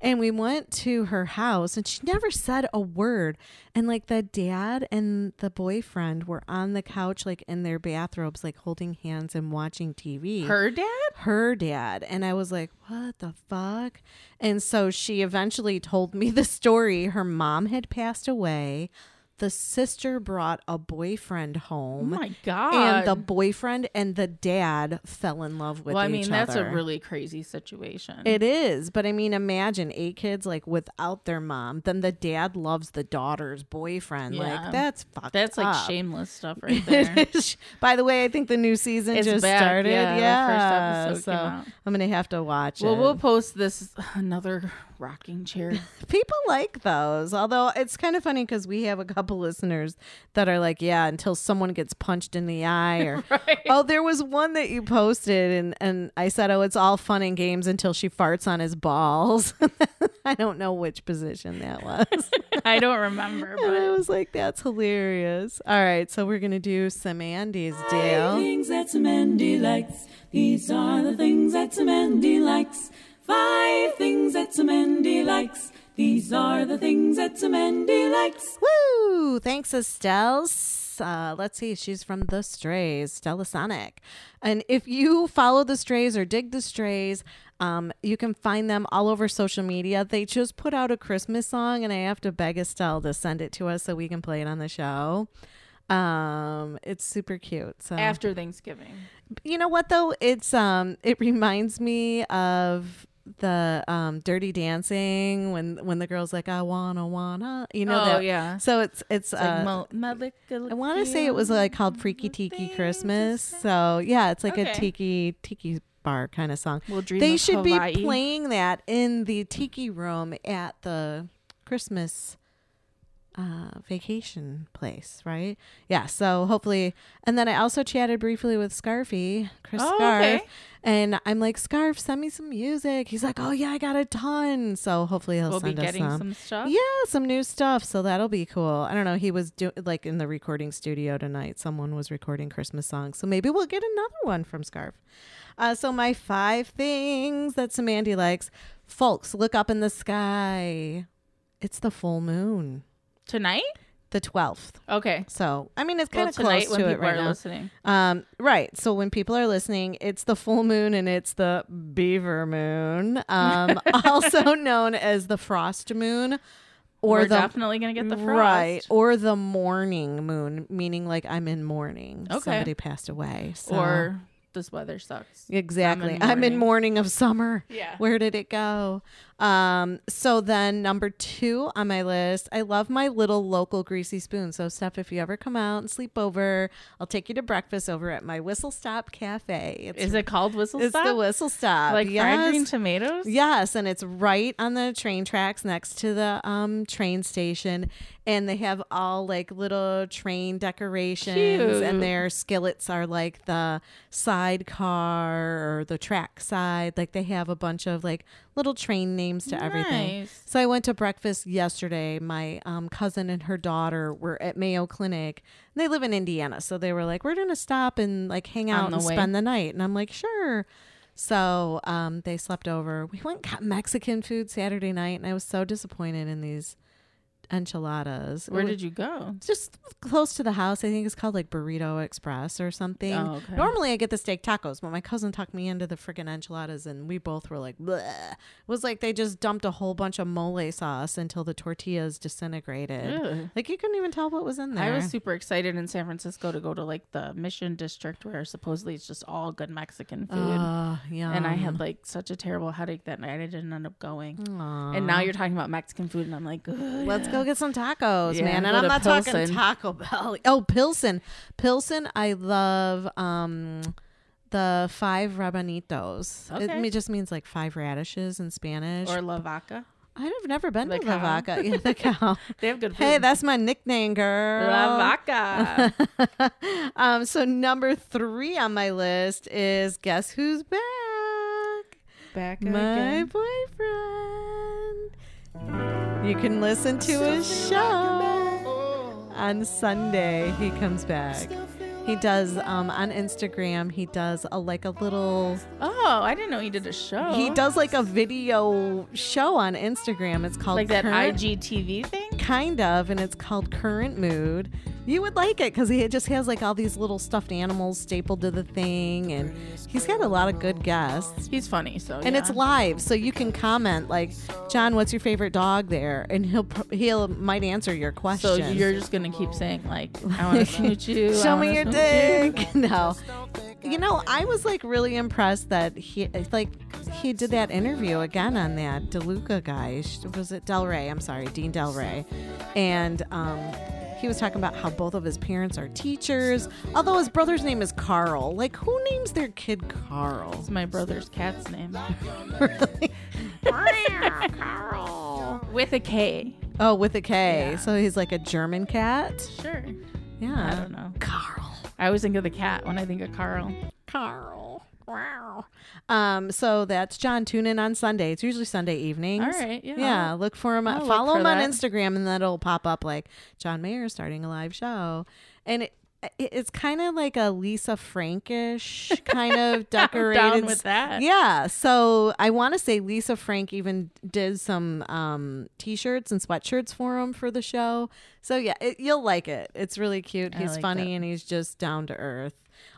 And we went to her house and she never said a word. And like the dad and the boyfriend were on the couch, like in their bathrobes, like holding hands and watching TV Her dad? her dad and i was like what the fuck and so she eventually told me the story her mom had passed away the sister brought a boyfriend home Oh my god! and the boyfriend and the dad fell in love with well, I mean, that's a really crazy situation. it is but i mean imagine eight kids like without their mom then the dad loves the daughter's boyfriend Yeah. like that's fucked that's like up. shameless stuff right there. By the way, I think the new season It's just back, started. yeah, Yeah, first episode so came out. I'm gonna have to watch it. well, it. we'll post this another rocking chair. People like those, although it's kind of funny because we have a couple listeners that are like, "Yeah, until someone gets punched in the eye." Or, oh, there was one that you posted, and and I said, "Oh, it's all fun and games until she farts on his balls." I don't know which position that was. I don't remember, and I was like, "That's hilarious." All right, so we're gonna do some Andy's deal. Things that Mandy likes. These are the things that Mandy likes. Five things that Mandy likes. These are the things that Mandy likes. Woo! Thanks, Estelle. Uh, let's see. She's from The Strays, Stella Sonic. And if you follow The Strays or dig The Strays, um, you can find them all over social media. They just put out a Christmas song, and I have to beg Estelle to send it to us so we can play it on the show. Um, it's super cute. So after Thanksgiving, you know what though? It's um, it reminds me of the um dirty dancing when when the girl's like i wanna wanna you know Oh, that yeah. so it's it's, It's like uh Mo- I want to say it was like called Freaky Tiki Christmas. So yeah, it's like a tiki tiki bar kind of song. We'll dream They should Hawaii. be playing that in the tiki room at the Christmas uh, vacation place, right? Yeah. So hopefully, and then I also chatted briefly with Scarfy, Chris Oh, Scarf, okay. and I'm like, Scarf, send me some music. He's like, Oh yeah, I got a ton. So hopefully he'll We'll be send us getting some. some stuff. Yeah, some new stuff. So that'll be cool. I don't know. He was do- like in the recording studio tonight. Someone was recording Christmas songs. So maybe we'll get another one from Scarf. Uh, so my five things that Samandy likes. Folks, look up in the sky. It's the full moon. Tonight? The 12th. Okay. So, I mean, it's kind of tonight close when to it people right are now. listening. Um, right. So when people are listening, it's the full moon and it's the beaver moon, um, also known as the frost moon, or We're the definitely gonna get the frost. right, or the morning moon, meaning like I'm in mourning. Okay. Somebody passed away, so. Or this weather sucks. Exactly. I'm in, mourning of summer. Yeah. Where did it go? Um, so then number two on my list, I love my little local greasy spoon. So Steph, if you ever come out and sleep over, I'll take you to breakfast over at my Whistle Stop Cafe. It's, Is it called Whistle it's Stop? the Whistle Stop. Like fried yes. green tomatoes? Yes, and it's right on the train tracks next to the um train station and they have all like little train decorations Cute. and their skillets are like the sidecar or the track side. Like they have a bunch of like little train names to everything. Nice. So I went to breakfast yesterday. My um, cousin and her daughter were at Mayo Clinic. They live in Indiana, so they were like, "We're gonna stop and like hang out and way. spend the night." And I'm like, "Sure." So um, they slept over. We went and got Mexican food Saturday night, and I was so disappointed in these enchiladas. Where did you go? Just close to the house. I think it's called like Burrito Express or something. Oh, okay. Normally I get the steak tacos, but my cousin talked me into the freaking enchiladas, and we both were like, Bleh. It was like they just dumped a whole bunch of mole sauce until the tortillas disintegrated. Ugh. Like you couldn't even tell what was in there. I was super excited in San Francisco to go to like the Mission District where supposedly it's just all good Mexican food. Oh, And I had like such a terrible headache that night. I didn't end up going. Aww. And now you're talking about Mexican food, and I'm like, "Ugh, Let's go get some tacos, Yeah, man. And I'm not talking Pilsen. Taco Bell. Oh, Pilsen. Pilsen, I love um the five rabanitos. It Okay. me- just means like five radishes in Spanish. or La Vaca. I've never been The to La. Vaca. Yeah, the cow. They have good food. hey, that's my nickname, girl. La Vaca. um, so number three on my list is guess who's back? Back My again. boyfriend. You can listen to his show on Sunday. He comes back. He does um, on Instagram. He does a like a little. Oh, I didn't know he did a show. He does like a video show on Instagram. It's called like that Current- IGTV thing. kind of, and it's called Current Mood. You would like it because he just has like all these little stuffed animals stapled to the thing, and he's got a lot of good guests. He's funny, so And it's live, so you can comment like, "John, what's your favorite dog there?" And he'll he'll might answer your question. So you're just gonna keep saying like, I want to smooch you. Show me your smooch you." dick. no, you know, I was like really impressed that he like he did that interview again on that DeLuca guy. Was it Delray? I'm sorry, Dean Delray, and um. He was talking about how both of his parents are teachers, although his brother's name is Carl. Like, who names their kid Carl? It's my brother's cat's name. really? Carl. With a K. Oh, with a K. Yeah. So he's like a German cat. Sure. Yeah. I don't know. Carl. I always think of the cat when I think of Carl. Carl. Wow. Um, so that's John. Tune in on Sunday. It's usually Sunday evenings. All right, yeah. Yeah. Look for him. I'll Follow him on. Instagram, and that'll pop up like John Mayer starting a live show, and it, it- it's kind of like a Lisa Frankish kind of decorated. down with that. Yeah. So I want to say Lisa Frank even did some um, t-shirts and sweatshirts for him for the show. So yeah, it, you'll like it. It's really cute. I He's like funny that. and he's just down to earth.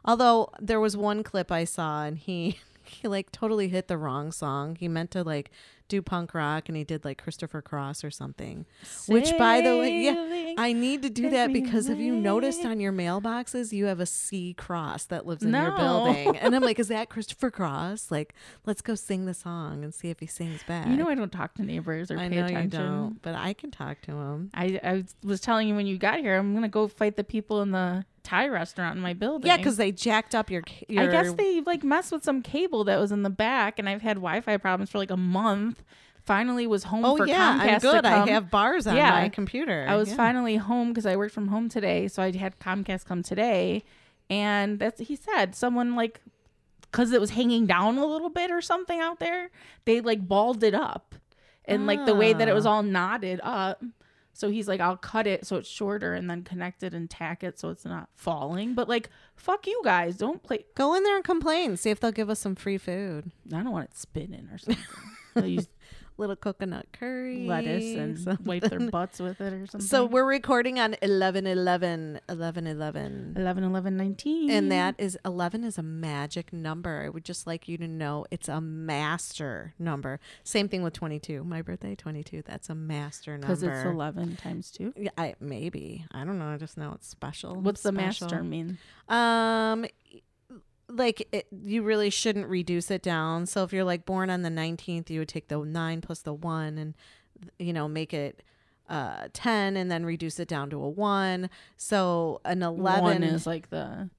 Although there was one clip I saw and he he like totally hit the wrong song. He meant to like do punk rock and he did like Christopher Cross or something. Which by the way, yeah, I need to do that because have you noticed on your mailboxes you have a C cross that lives in your building? And I'm like, is that Christopher Cross? Like, let's go sing the song and see if he sings back. You know I don't talk to neighbors or I pay attention. but I can talk to him. I, I was telling you when you got here, I'm gonna go fight the people in the Thai restaurant in my building. Yeah, because they jacked up your. your I guess they like messed with some cable that was in the back, and I've had Wi-Fi problems for like a month. finally was home Oh for yeah, Comcast I'm good. I have bars on Yeah. my computer. I was Yeah. finally home because I worked from home today, so I had Comcast come today, and that's he said someone like because it was hanging down a little bit or something out there, they like balled it up, and like the way that it was Ah. all knotted up. So he's like, I'll cut it so it's shorter and then connect it and tack it so it's not falling. But like, fuck you guys, don't play. Go in there and complain. See if they'll give us some free food. I don't want it spinning or something. They'll use Little coconut curry, lettuce and something. wipe their butts with it or something. So we're recording on 11 11 11 11. 11, 11, 19. And that is 11 is a magic number. I would just like you to know it's a master number. Same thing with 22. My birthday, 22. That's a master number. because it's 11 times 2. Yeah, I maybe. I don't know. I just know it's special. What's the master mean? Um like it, you really shouldn't reduce it down. So if you're like born on the 19th, you would take the 9 plus the 1 and you know, make it uh 10 and then reduce it down to a 1. So an 11 One is like the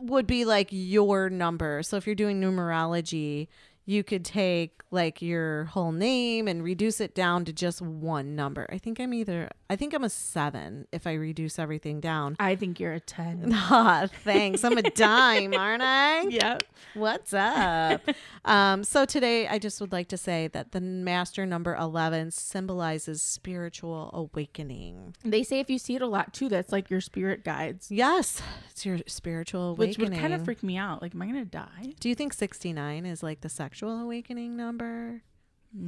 would be like your number. So if you're doing numerology, you could take like your whole name and reduce it down to just one number. I think I'm either I think I'm a 7 if I reduce everything down. I think you're a 10. Ah, thanks. I'm a dime, aren't I? Yep. What's up? um, so today I just would like to say that the master number 11 symbolizes spiritual awakening. They say if you see it a lot too, that's like your spirit guides, Yes, it's your spiritual which awakening. would kind of freak me out. Like, am I going to die? Do you think 69 is like the sexual awakening number?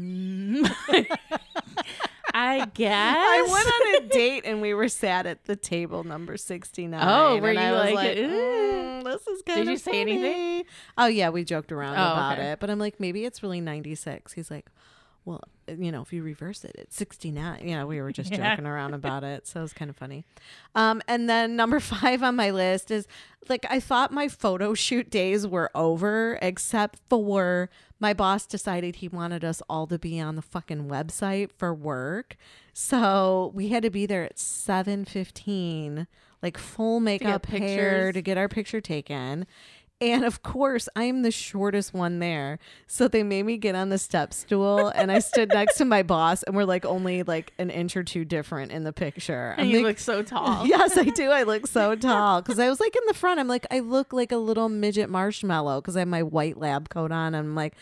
I guess. I went on a date and we were sat at the table number 69. Oh, were and I you was like, "Ooh." "Mm, this is kind of you say anything? Oh, yeah, we joked around Oh, about okay. it. But I'm like, maybe it's really 96. He's like, well, you know, if you reverse it, it's 69. Yeah, we were just Yeah. joking around about it. So it was kind of funny. Um, and then number five on my list is like, I thought my photo shoot days were over, except for my boss decided he wanted us all to be on the fucking website for work. So we had to be there at 7.15, like full makeup hair to get our picture taken. And of course, I am the shortest one there. So they made me get on the step stool and I stood next to my boss and we're like only like an inch or two different in the picture. And I'm you like, look so tall. Yes, I do. I look so tall because I was like in the front. I'm like, I look like a little midget marshmallow because I have my white lab coat on. I'm like,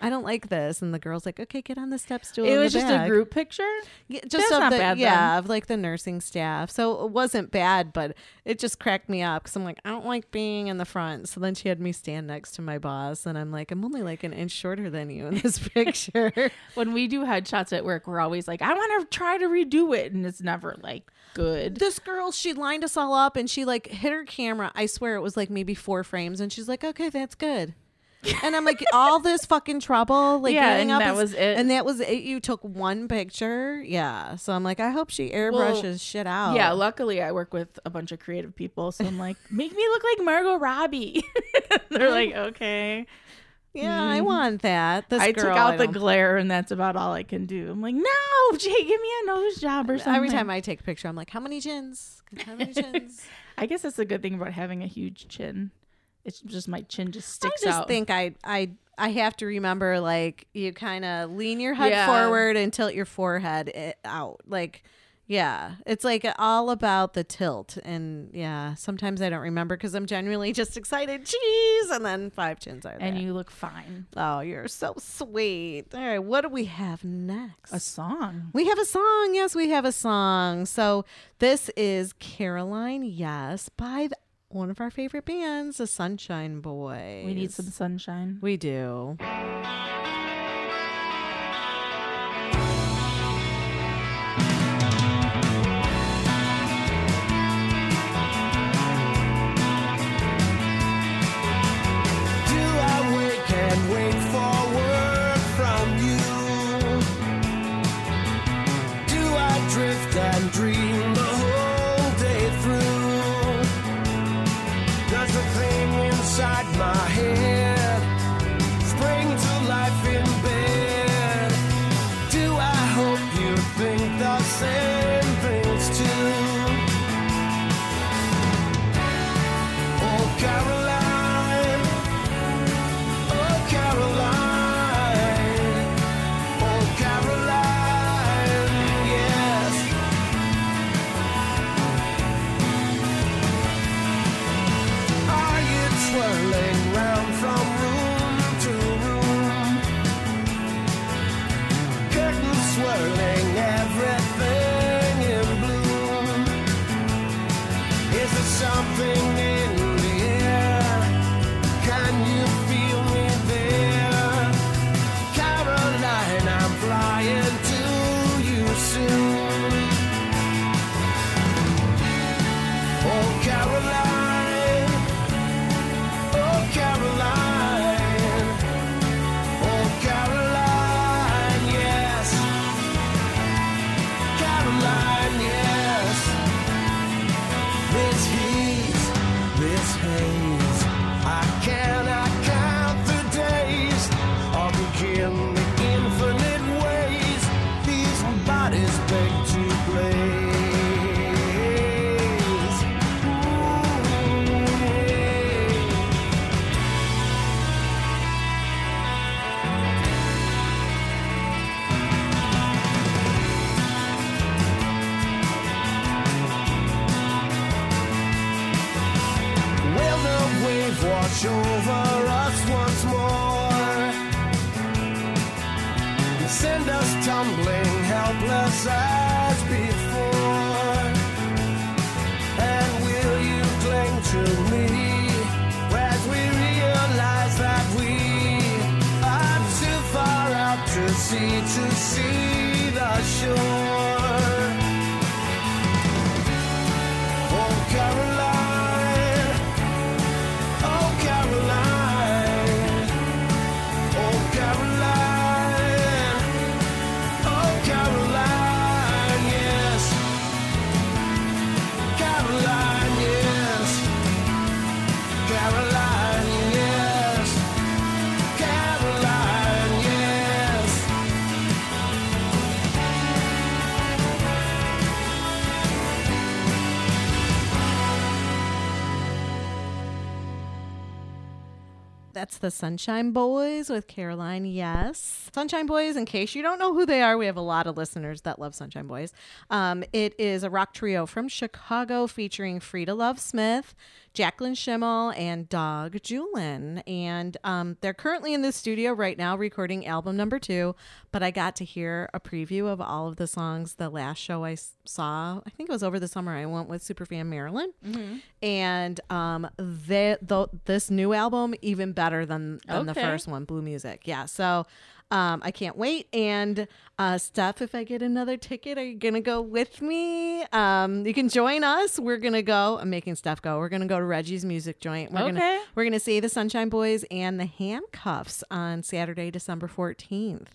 I don't like this. And the girl's like, okay, get on the step stool. It was just a group picture. Yeah, just That's of not the, bad then. yeah, of like the nursing staff. So it wasn't bad, but it just cracked me up because I'm like, I don't like being in the front. So then she had me stand next to my boss, and I'm like, I'm only like an inch shorter than you in this picture. When we do headshots at work, we're always like, I want to try to redo it. And it's never like good. this girl, she lined us all up, and she like hit her camera. I swear it was like maybe four frames, and she's like, okay, that's good. and I'm like, all this fucking trouble, like Yeah, getting and up, that is- was it. and that was it. You took one picture, yeah. So I'm like, I hope she airbrushes Well, shit out. Yeah, luckily I work with a bunch of creative people, so I'm like, make me look like Margot Robbie. They're like, okay. yeah, I want that. This Mm-hmm. I took girl, out the glare, and that's about all I can do. I'm like, no, Jay, give me a nose job or something. Every time I take a picture, I'm like, how many chins? How many chins? I guess that's a good thing about having a huge chin. It's just my chin just sticks I just out. think I I I have to remember like you kind of lean your head Yeah. forward and tilt your forehead eh, out. Like yeah, it's like all about the tilt and yeah, sometimes I don't remember cuz I'm genuinely just excited. Cheese and then five chins are there. and you look fine. Oh, you're so sweet. All right, what do we have next? A song. We have a song. Yes, we have a song. So this is Caroline Yes by the, one of our favorite bands, the Sunshine Boys. We need some sunshine. We do. Do this haze. I can't. The Sunshine Boys with Caroline. Yes. Sunshine Boys, in case you don't know who they are, we have a lot of listeners that love Sunshine Boys. Um, it is a rock trio from Chicago featuring Frida Love Smith, Jacqueline Schimmel, and Doug Julin. And um, they're currently in the studio right now recording album number two. But I got to hear a preview of all of the songs the last show I s- saw. I think it was over the summer. I went with Superfan Marilyn. And um, they, th- this new album, even better than, than the first one, Blue Music. Yeah. So um, I can't wait. And uh, Steph, if I get another ticket, are you going to go with me? Um, you can join us. We're going to go. I'm making Steph go. We're going to go to Reggie's Music Joint. We're Okay. Gonna, we're going to see the Sunshine Boys and the Handcuffs on Saturday, December 14th.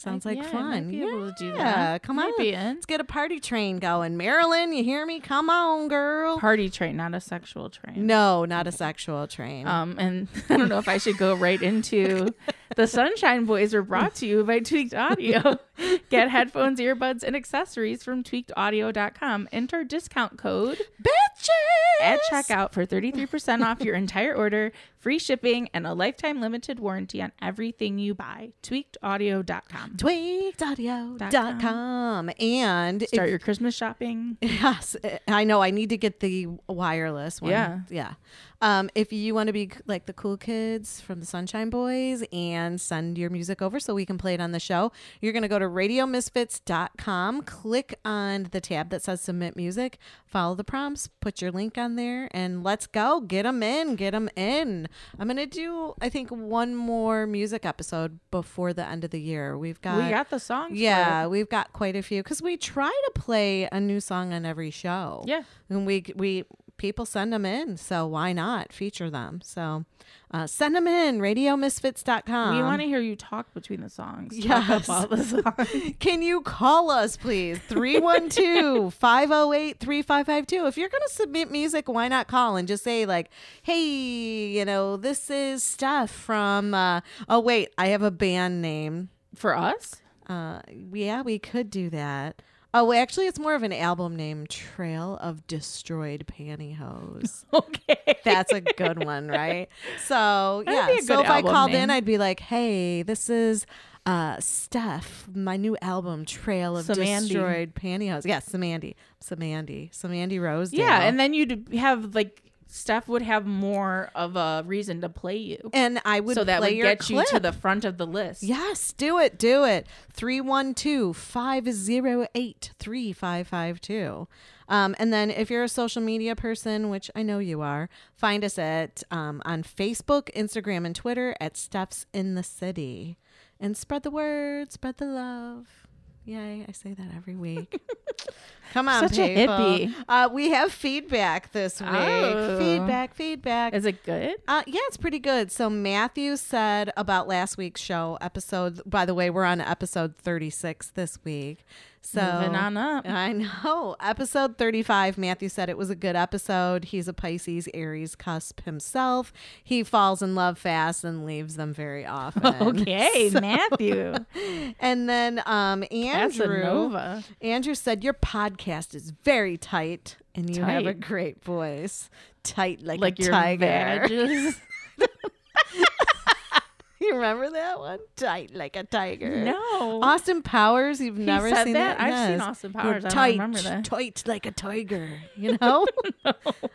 Sounds like yeah, fun. be yeah, able to do that. come Might on. be in. Let's get a party train going. Marilyn, you hear me? Come on, girl. Party train, not a sexual train. no, not a sexual train. Um, and I don't know if I should go right into the Sunshine Boys are brought to you by Tweaked Audio. Get headphones, earbuds, and accessories from tweakedaudio.com. Enter discount code Bitches! at checkout for 33% off your entire order, free shipping, and a lifetime limited warranty on everything you buy. Tweakedaudio.com. tweakedaudio.com. And Start if- your Christmas shopping. yes, I know I need to get the wireless one. Yeah. Yeah. Um, if you want to be like the cool kids from the Sunshine Boys and send your music over so we can play it on the show, you're going to go to radiomisfits.com, click on the tab that says submit music, follow the prompts, put your link on there, and let's go. Get them in, get them in. I'm going to do, I think, one more music episode before the end of the year. We've got, we got the songs. yeah, we've got quite a few because we try to play a new song on every show. Yeah. and we we people send them in, so why not feature them? So uh, send them in. RadioMisfits.com. We want to hear you talk between the songs. Yes. all the songs. Can you call us, please? 312 508 3552. If you're going to submit music, why not call and just say, like, hey, you know, this is stuff from, uh, oh, wait, I have a band name. For us? Uh, yeah, we could do that. Oh, actually, it's more of an album name, Trail of Destroyed Pantyhose. Okay. That's a good one, right? So That'd yeah. So if I called in. I'd be like, "Hey, this is uh Steph, my new album, Trail of. Destroyed Pantyhose." Yes, Samandy, Samandy, Samandy Rose. Yeah, and then you'd have like Steph would have more of a reason to play you. and I would so that would get you to the front of the list. Yes, do it, do it. 312-508-3552. Um, and then if you're a social media person, which I know you are, find us at um, on Facebook, Instagram, and Twitter at Steps in the City. And spread the word, spread the love. Yay, I say that every week. Come on, Such a people. hippie. Uh, we have feedback this week. Oh. Feedback, feedback. Is it good? Uh, yeah, it's pretty good. So Matthew said about last week's show episode. By the way, we're on episode thirty six this week. So Moving on up. I know episode thirty five. Matthew said it was a good episode. He's a Pisces Aries cusp himself. He falls in love fast and leaves them very often. Okay, Matthew. And then um, Andrew. Andrew said your podcast is very tight and you have a great voice. Tight like, Like a your tiger. You're remember that one? Tight like a tiger. No. Austin Powers, you've never said seen that? that? I've seen Yes. Austin You're Powers. I don't tight, remember that. Tight like a tiger. You know? no.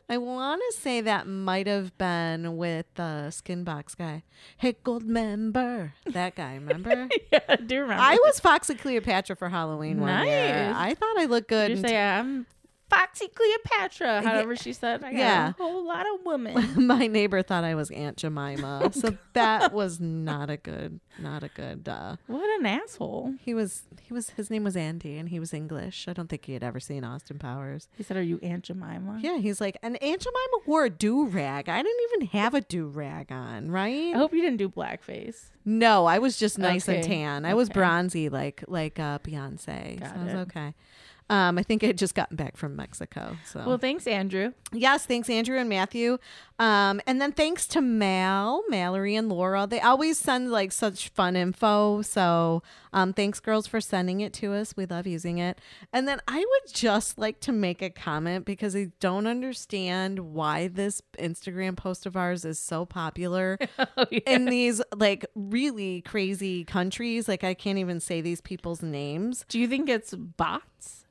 I want to say that might have been with the Skinbox guy. Hey, Goldmember. That guy, remember? yeah, I do remember. I was Foxy Cleopatra for Halloween one year. Nice. I thought I looked good. You say I'm Foxy Cleopatra, however she said. I got Yeah. a whole lot of women. my neighbor thought I was Aunt Jemima. So that was not a good, not a good. uh what an asshole. He was, he was, his name was Andy, and he was English. I don't think he had ever seen Austin Powers. He said, "Are you Aunt Jemima?" Yeah, he's like, and Aunt Jemima wore a do rag. I didn't even have a do rag on, right? I hope you didn't do blackface. No, I was just nice and tan. I was bronzy, like like uh, Beyonce. Got so I was okay. Um, I think I had just gotten back from Mexico. So Well, thanks, Andrew. Yes, thanks Andrew and Matthew. Um, and then thanks to Mal, Mallory and Laura. They always send like such fun info. So um, thanks girls for sending it to us. We love using it. And then I would just like to make a comment because I don't understand why this Instagram post of ours is so popular in these like really crazy countries. Like I can't even say these people's names. Do you think it's bots?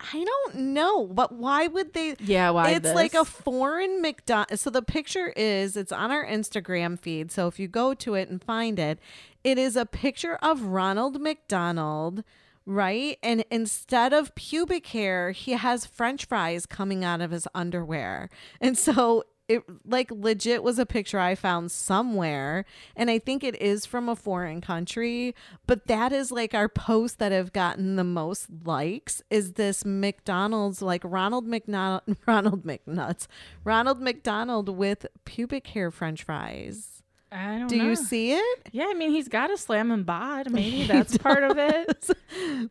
I don't know, but why would they? Yeah, why It's like a foreign McDonald's. So the picture is it's on our Instagram feed. So if you go to it and find it, it is a picture of Ronald McDonald, right? And instead of pubic hair, he has French fries coming out of his underwear, and so. It like legit was a picture I found somewhere, and I think it is from a foreign country. But that is like our posts that have gotten the most likes. Is this McDonald's like Ronald McDonald, Ronald McNuts, Ronald McDonald with pubic hair French fries? I don't Do know. you see it? Yeah, I mean, he's got a slam and bod. Maybe that's part of it.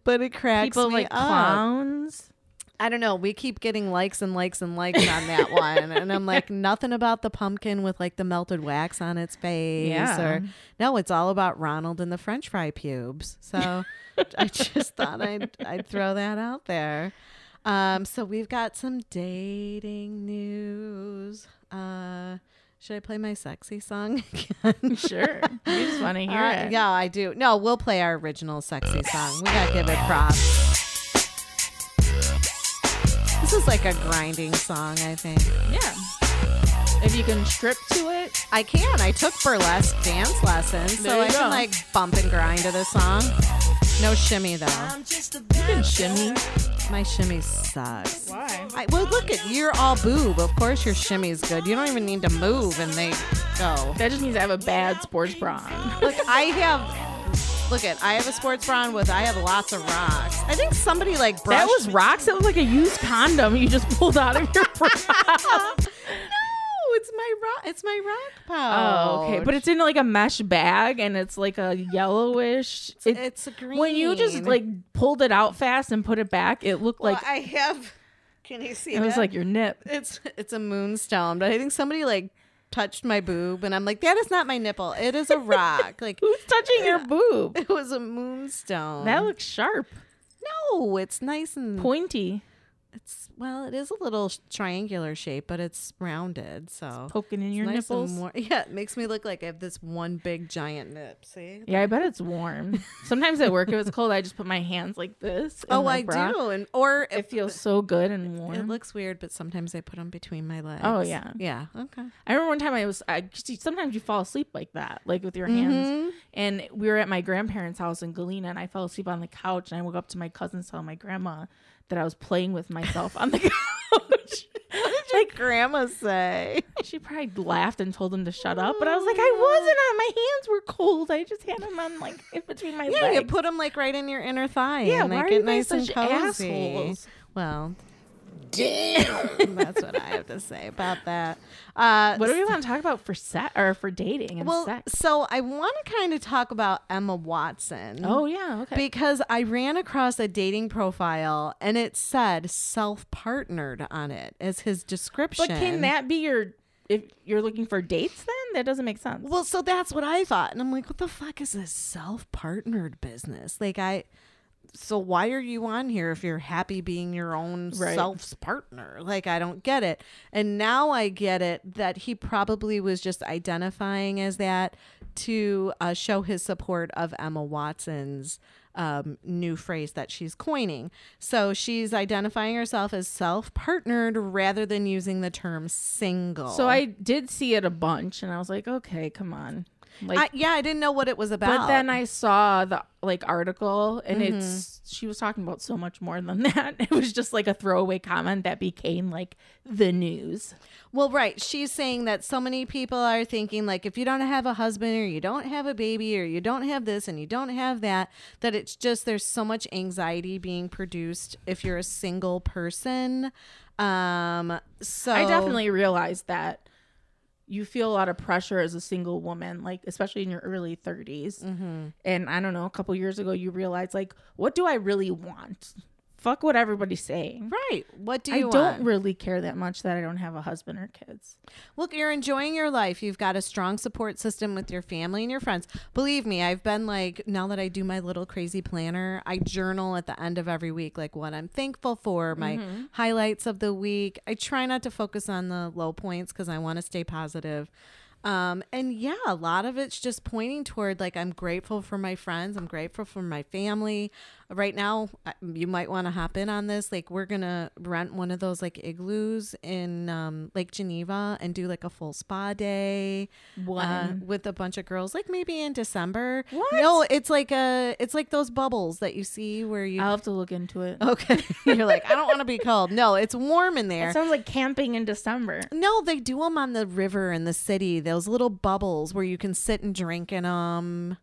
But it cracks People me like up. clowns. I don't know. We keep getting likes and likes and likes on that one, and I'm like, nothing about the pumpkin with like the melted wax on its face, Yeah. or no, it's all about Ronald and the French fry pubes. So I just thought I'd I'd throw that out there. Um, so we've got some dating news. Uh, should I play my sexy song again? Sure. You just want to hear Uh, it. Yeah, I do. No, we'll play our original sexy song. We gotta give it props. This is like a grinding song, I think. Yeah. If you can strip to it, I can. I took burlesque dance lessons, There so you I can like bump and grind to this song. No shimmy though. you can shimmy. My shimmy sucks. Why? I, well, look at you're all boob. Of course your shimmy's good. You don't even need to move, and they go. That just means I have a bad sports bra on. Look, I have. Look at I have a sports bra on with I have lots of rocks. I think somebody like brushed. That was rocks. It looked like a used condom you just pulled out of your bra. no, it's my rock. It's my rock pouch. Oh, okay. But it's in like a mesh bag and it's like a yellowish. It, it's a green. when you just like pulled it out fast and put it back, it looked Well, like I have. Can you see? it was like your nip. it's it's a moonstone, but I think somebody like touched my boob, and I'm like, that is not my nipple. It is a rock. like Who's touching your boob? it was a moonstone. That looks sharp, no, it's nice and pointy, It's well, it is a little triangular shape, but it's rounded, so poking in it's your nice nipples. Yeah, it makes me look like I have this one big giant nip. See? Yeah, I bet it's warm. Sometimes at work, if it's cold, I just put my hands like this. Oh, I bra. do, and or It if feels so good and warm. it looks weird, but sometimes I put them between my legs. Oh, yeah. yeah. Okay. I remember one time I was. I see, sometimes you fall asleep like that, like with your hands. Mm-hmm. And we were at my grandparents' house in Galena, and I fell asleep on the couch. And I woke up to my cousins telling my grandma that I was playing with myself on the couch. What Like grandma say. she probably laughed and told him to shut up, but I was like, I oh. wasn't on. My hands were cold. I just had them on like in between my Yeah, legs. Yeah, you put them like right in your inner thigh. Yeah, and why are you it nice and cozy. assholes? Well, damn. That's what I have to say about that. Uh, what do we want to talk about for set or for dating and well, sex? so I want to kind of talk about Emma Watson. Oh yeah, okay. Because I ran across a dating profile and it said self partnered on it as his description. but can that be your if you're looking for dates? Then that doesn't make sense. Well, so that's what I thought. And I'm like, what the fuck is this self partnered business? Like, I. so why are you on here if you're happy being your own Right. self's partner? Like I don't get it. And now I get it that he probably was just identifying as that to uh, show his support of Emma Watson's um, new phrase that she's coining. So she's identifying herself as self-partnered rather than using the term single. So I did see it a bunch, and I was like, okay, come on. Like, I, yeah, I didn't know what it was about. but then I saw the like article, and Mm-hmm. it's she was talking about so much more than that. It was just like a throwaway comment that became like the news. Well, right. She's saying that so many people are thinking, like, if you don't have a husband or you don't have a baby or you don't have this and you don't have that, that it's just there's so much anxiety being produced if you're a single person. Um, so I definitely realized that you feel a lot of pressure as a single woman, like especially in your early 30s. Mm-hmm. And I don't know, a couple years ago, you realize like, what do I really want? Fuck what everybody's saying. right. What do you I you don't really care that much that I don't have a husband or kids. Look, you're enjoying your life. You've got a strong support system with your family and your friends. Believe me, I've been like, now that I do my little crazy planner, I journal at the end of every week, like what I'm thankful for, my highlights of the week. I try not to focus on the low points because I want to stay positive. Um, and yeah, a lot of it's just pointing toward like, I'm grateful for my friends, I'm grateful for my family. Right now, you might want to hop in on this. Like, we're gonna rent one of those like igloos in um, Lake Geneva and do like a full spa day uh, with a bunch of girls. Like maybe in December. What? No, it's like a it's like those bubbles that you see where you. I'll have to look into it. okay, you're like I don't want to be cold. No, it's warm in there. It sounds like camping in December. No, they do them on the river in the city. Those little bubbles where you can sit and drink in them.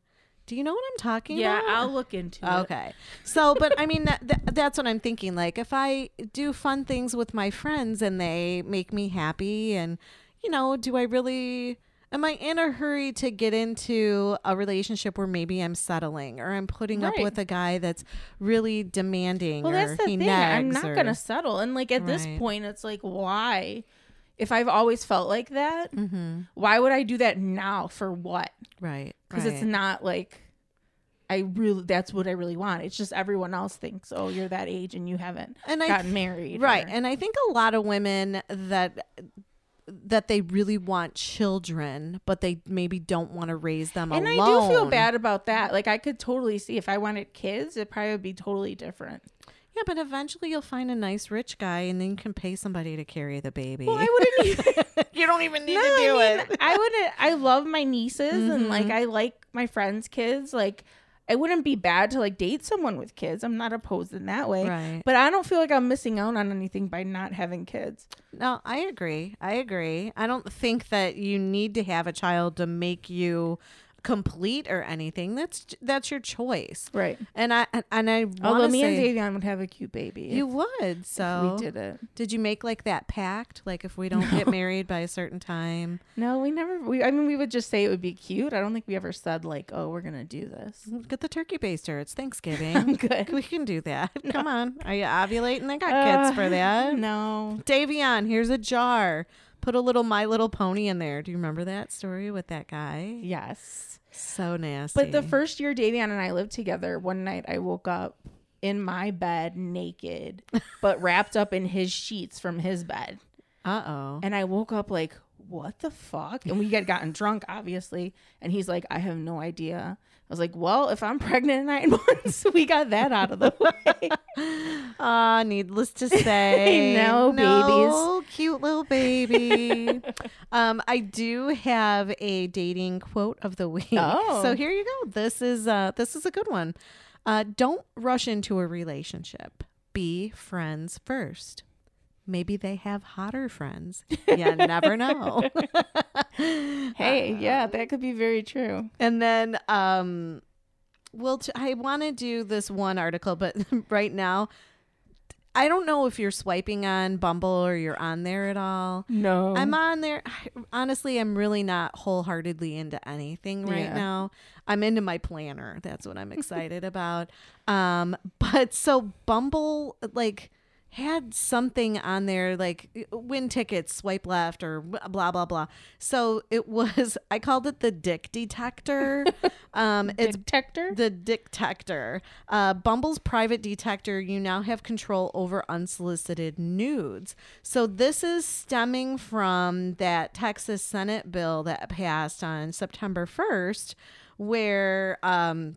Do you know what I'm talking Yeah, about? Yeah, I'll look into it. Okay. So, but I mean, that, that, that's what I'm thinking. Like, if I do fun things with my friends and they make me happy, and, you know, do I really. Am I in a hurry to get into a relationship where maybe I'm settling or I'm putting up with a guy that's really demanding? Well, that's the he thing. I'm not or- gonna settle. And like at this point, it's like, why? If I've always felt like that, Mm-hmm. why would I do that now? For what? Right. Because it's not like I really. That's what I really want. It's just everyone else thinks, oh, you're that age and you haven't And I th- married, right or- and i think a lot of women that that they really want children but they maybe don't want to raise them alone. and alone I do feel bad about that. Like I could totally see if I wanted kids, it probably would be totally different. Yeah but eventually you'll find a nice rich guy and then you can pay somebody to carry the baby Well, I wouldn't even. you don't even need No, to do I mean, it I wouldn't. I love my nieces and Mm-hmm. like I like my friends' kids. Like it wouldn't be bad to like date someone with kids. I'm not opposed in that way. Right. But I don't feel like I'm missing out on anything by not having kids. no i agree i agree i don't think that you need to have a child to make you complete or anything that's that's your choice Right. and i and- and i Although me to and say Davion would have a cute baby. you would so we did it. Did you make like that pact? Like if we don't get married by a certain time, No, we never. We. I mean, we would just say it would be cute. I don't think we ever said like, "Oh, we're gonna do this." get the turkey baster. It's Thanksgiving. I'm good. We can do that. Come on. Are you ovulating? I got kids for that. Uh, No. Davion, here's a jar. Put a little My Little Pony in there. Do you remember that story with that guy? Yes. So nasty. But the first year Davion and I lived together, one night I woke up in my bed naked, but wrapped up in his sheets from his bed. uh oh. And I woke up like, what the fuck? And we had gotten drunk, obviously. And he's like, I have no idea. I was like, well, if I'm pregnant in nine months, we got that out of the way. Ah, needless to say, know, no, babies. cute little baby. um, I do have a dating quote of the week. Oh. so here you go. This is uh, this is a good one. Uh, don't rush into a relationship. Be friends first. Maybe they have hotter friends. You never know. hey, yeah, that could be very true. And then, um, well, t- I want to do this one article, but right now, I don't know if you're swiping on Bumble or you're on there at all. No. I'm on there. Honestly, I'm really not wholeheartedly into anything right Yeah. now. I'm into my planner. That's what I'm excited about. Um, but so Bumble, like, had something on there like win tickets, swipe left, or blah blah blah. So it was. I called it the dick detector. um, it's Detector? the dick detector. Uh, Bumble's private detector. You now have control over unsolicited nudes. So this is stemming from that Texas Senate bill that passed on September first, where um.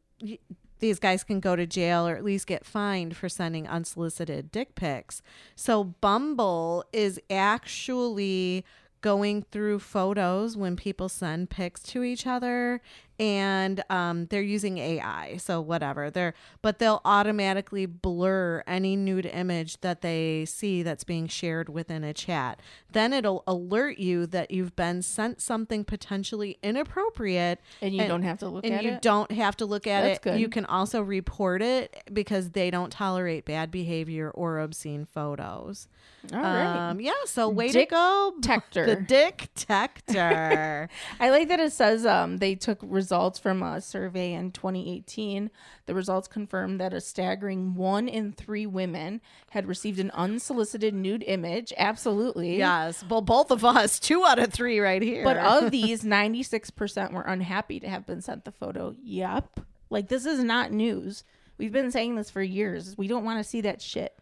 These guys can go to jail or at least get fined for sending unsolicited dick pics. So Bumble is actually going through photos when people send pics to each other and um, they're using AI. So whatever. They're but they'll automatically blur any nude image that they see that's being shared within a chat. Then it'll alert you that you've been sent something potentially inappropriate And you don't have to look at it. and at you it? don't have to look at That's it. good. You can also report it because they don't tolerate bad behavior or obscene photos. All right. Um, yeah, so way Dick to go, detector. The dick detector. I like that it says um, they took results from a survey in 2018. The results confirmed that a staggering one in three women had received an unsolicited nude image. Absolutely. yes, well, both of us, two out of three, right here. But of these, 96% were unhappy to have been sent the photo. Yep. Like, this is not news. We've been saying this for years. We don't want to see that shit.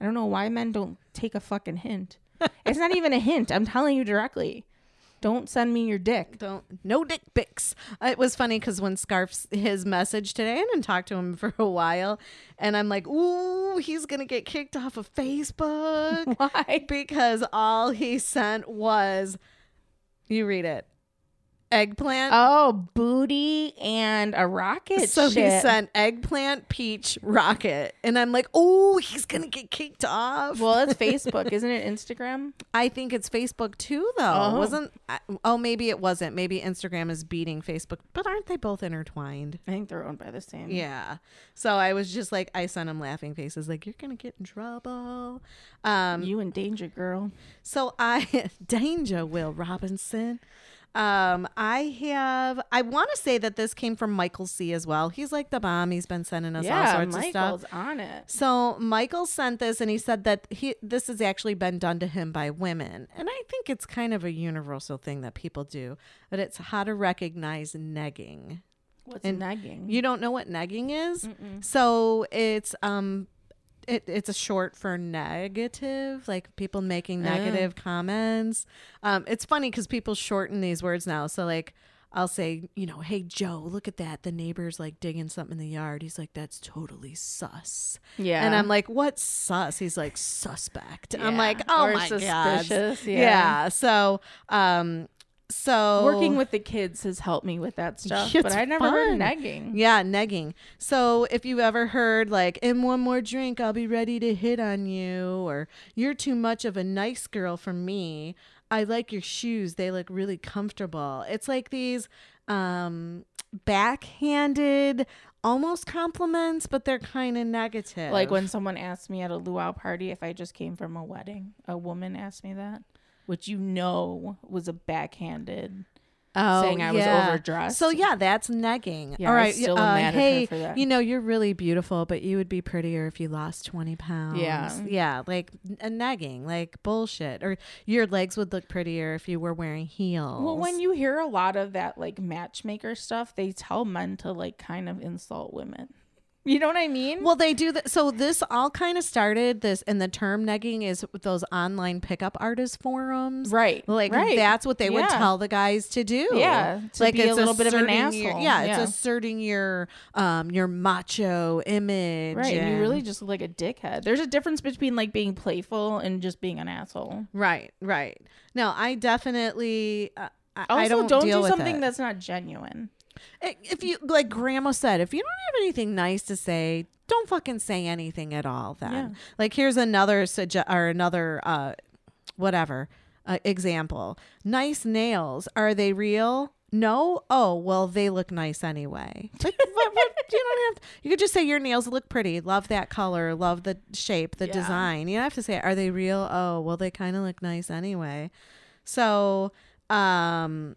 I don't know why men don't take a fucking hint. it's not even a hint. I'm telling you directly. Don't send me your dick. don't no dick pics. Uh, It was funny because when Scarf's his message today, I didn't talk to him for a while, and I'm like, ooh, he's gonna get kicked off of Facebook. Why? Because all he sent was, you read it, eggplant. Oh, booty and a rocket. so he sent eggplant, peach, rocket, and I'm like, oh, he's gonna get kicked off. Well, it's Facebook, isn't it? Instagram. I think it's Facebook too, though. Oh. Wasn't? I- Oh, maybe it wasn't. Maybe Instagram is beating Facebook, but aren't they both intertwined? I think they're owned by the same. Yeah. So I was just like, I sent him laughing faces, like you're gonna get in trouble. Um. You in danger, girl. So I danger, Will Robinson. Um, I have. I want to say that this came from Michael C. as well. He's like the bomb. He's been sending us all yeah, sorts Michael's of stuff. on it. So Michael sent this, and he said that he this has actually been done to him by women, and I think it's kind of a universal thing that people do. But it's how to recognize negging. What's And nagging? You don't know what negging is? So it's um it, it's a short for negative, like people making negative comments. Um, it's funny because people shorten these words now. So like I'll say, you know, hey Joe, look at that. The neighbor's like digging something in the yard. He's like, that's totally sus. Yeah. And I'm like, what's sus? He's like, suspect. I'm like, oh Or my god. Yeah. yeah. So um so Working with the kids has helped me with that stuff, but I never heard fun. nagging. Yeah, negging. So if you ever heard like, "In one more drink, I'll be ready to hit on you," or "You're too much of a nice girl for me," I like your shoes; they look really comfortable. It's like these um backhanded, almost compliments, but they're kind of negative. Like when someone asked me at a luau party if I just came from a wedding, a woman asked me that, which you know was a backhanded. saying I was overdressed. Oh, So yeah, that's negging. Yeah, All right, still uh, mad at her hey, for that. you know you're really beautiful, but you would be prettier if you lost twenty pounds. Yeah. yeah, like a negging, like bullshit. Or your legs would look prettier if you were wearing heels. Well, when you hear a lot of that like matchmaker stuff, they tell men to like kind of insult women. You know what I mean? Well, they do that. So this all kind of started this, and the term negging is those online pickup artist forums, Right, Like right. that's what they would Yeah. tell the guys to do. Yeah, to be a little bit of an asserting your- asshole. yeah, Yeah. it's asserting your um your macho image. right. And you really just look like a dickhead. There's a difference between like being playful and just being an asshole. right, right. No, I definitely. Uh, I, Also, I don't, don't, do something that's not genuine. If you like grandma said if you don't have anything nice to say don't fucking say anything at all then. Yeah. like here's another sugge- or another uh whatever uh, example. Nice nails are they real? No? Oh well they look nice anyway. Like what, what, you don't have you could just say your nails look pretty. Love that color. Love the shape the Yeah. design. You don't have to say are they real? Oh well they kind of look nice anyway. So um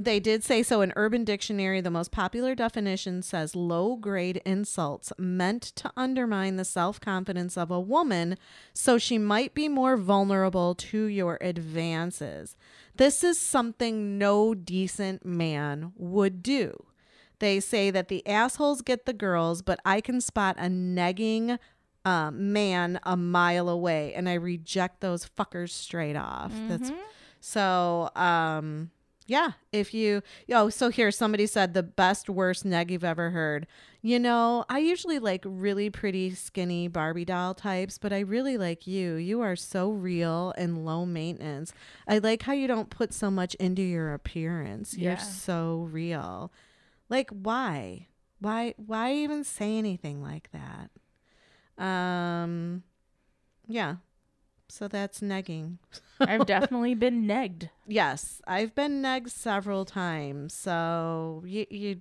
they did say so in Urban Dictionary. The most popular definition says low grade insults meant to undermine the self confidence of a woman so she might be more vulnerable to your advances. This is something no decent man would do. They say that the assholes get the girls, but I can spot a negging uh, man a mile away, and I reject those fuckers straight off. That's so. Um, yeah, if you oh, so here somebody said the best worst neg you've ever heard. You know, I usually like really pretty skinny Barbie doll types, but I really like you. You are so real and low maintenance. I like how you don't put so much into your appearance. You're so real. Like why? Why why even say anything like that? Um yeah. So that's negging. I've definitely been negged. Yes, I've been negged several times. So you, you,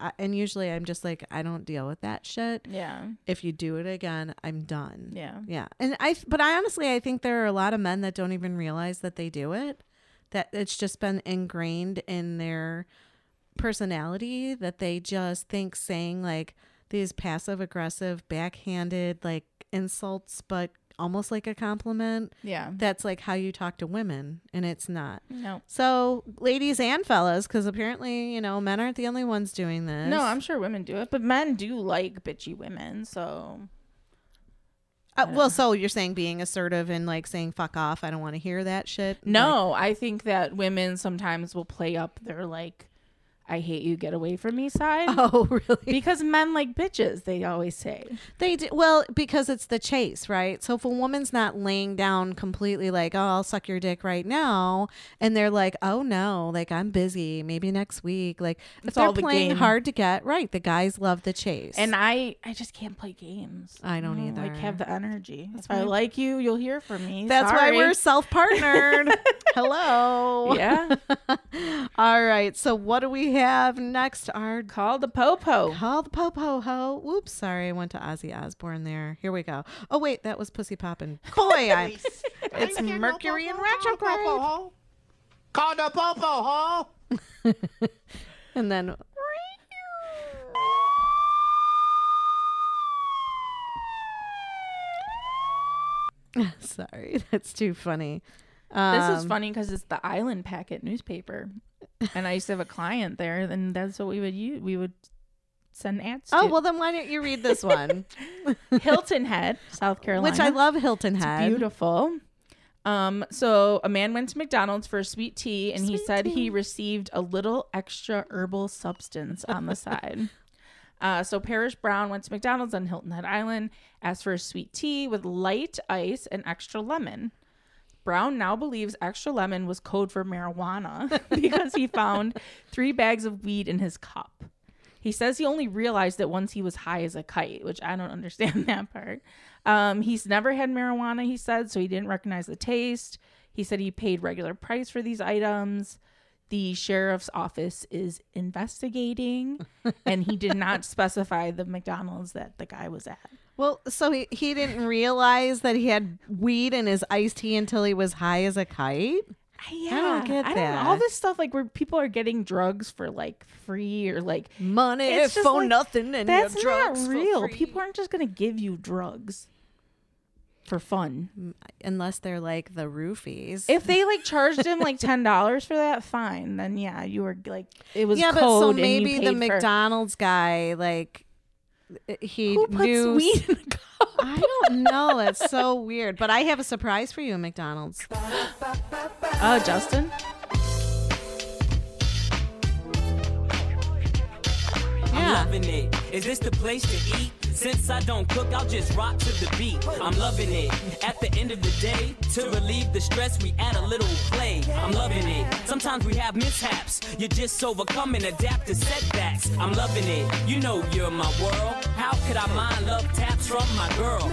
I- and usually I'm just like, I don't deal with that shit. Yeah. If you do it again, I'm done. Yeah. Yeah. And I, but I honestly, I think there are a lot of men that don't even realize that they do it. That it's just been ingrained in their personality that they just think saying like these passive aggressive, backhanded like insults, but almost like a compliment Yeah. that's like how you talk to women and it's not No. so ladies and fellas because apparently you know men aren't the only ones doing this No, I'm sure women do it, but men do like bitchy women. So uh, well so you're saying being assertive and like saying fuck off i don't want to hear that shit no, I think that women sometimes will play up their like, "I hate you, get away from me" side. Oh really Because men like bitches, they always say. they do well because it's the chase right so if a woman's not laying down completely like oh i'll suck your dick right now and they're like oh no like i'm busy maybe next week like if It's they're all the playing game. hard to get right the guys love the chase And I, I just can't play games. I don't either. I Like have the energy. if I like you, you'll hear from me. That's why we're self partnered. Hello. yeah. All right. So what do we have next? Our Call the popo. call the popo ho. Whoops. Sorry, I went to Ozzy Osbourne there. Here we go. Oh wait, that was Pussy Poppin'. Boy, I, it's Mercury and retrograde. Call the popo, ho! And then Sorry, that's too funny. This is Um, funny because it's the Island Packet newspaper, and I used to have a client there, and that's what we would use. We would send ads. Oh to. well, then why don't you read this one? Hilton Head, South Carolina, Which I love Hilton Head. beautiful. Um, so a man went to McDonald's for a sweet tea, and he said he received a little extra herbal substance on the side. Uh, so Parrish Brown went to McDonald's on Hilton Head Island, asked for a sweet tea with light ice and extra lemon. Brown now believes extra lemon was code for marijuana because he found three bags of weed in his cup. He says he only realized it once he was high as a kite, which I don't understand that part. Um, he's never had marijuana, he said, so he didn't recognize the taste. He said he paid regular price for these items. The sheriff's office is investigating, and he did not specify the McDonald's that the guy was at. Well, so he, he didn't realize that he had weed in his iced tea until he was high as a kite. Yeah, I don't get know. that. All this stuff, like where people are getting drugs for like free or like Money It's for like- nothing and that's not real. People aren't just gonna give you drugs for fun. unless they're like the roofies. If they like charged him like ten dollars for that, fine. Then yeah, you were like it was yeah, but so maybe the paid for- McDonald's guy like Uh, he Who puts knew weed in a cup? I don't know. It's so weird. But I have a surprise for you, McDonald's. Oh, Justin. Yeah. loving it. Is this the place to eat? Since I don't cook, I'll just rock to the beat. I'm loving it. At the end of the day, to relieve the stress, we add a little play. I'm loving it. Sometimes we have mishaps. You just overcome and adapt to setbacks. I'm loving it. You know you're my world. How could I mind love taps from my girl?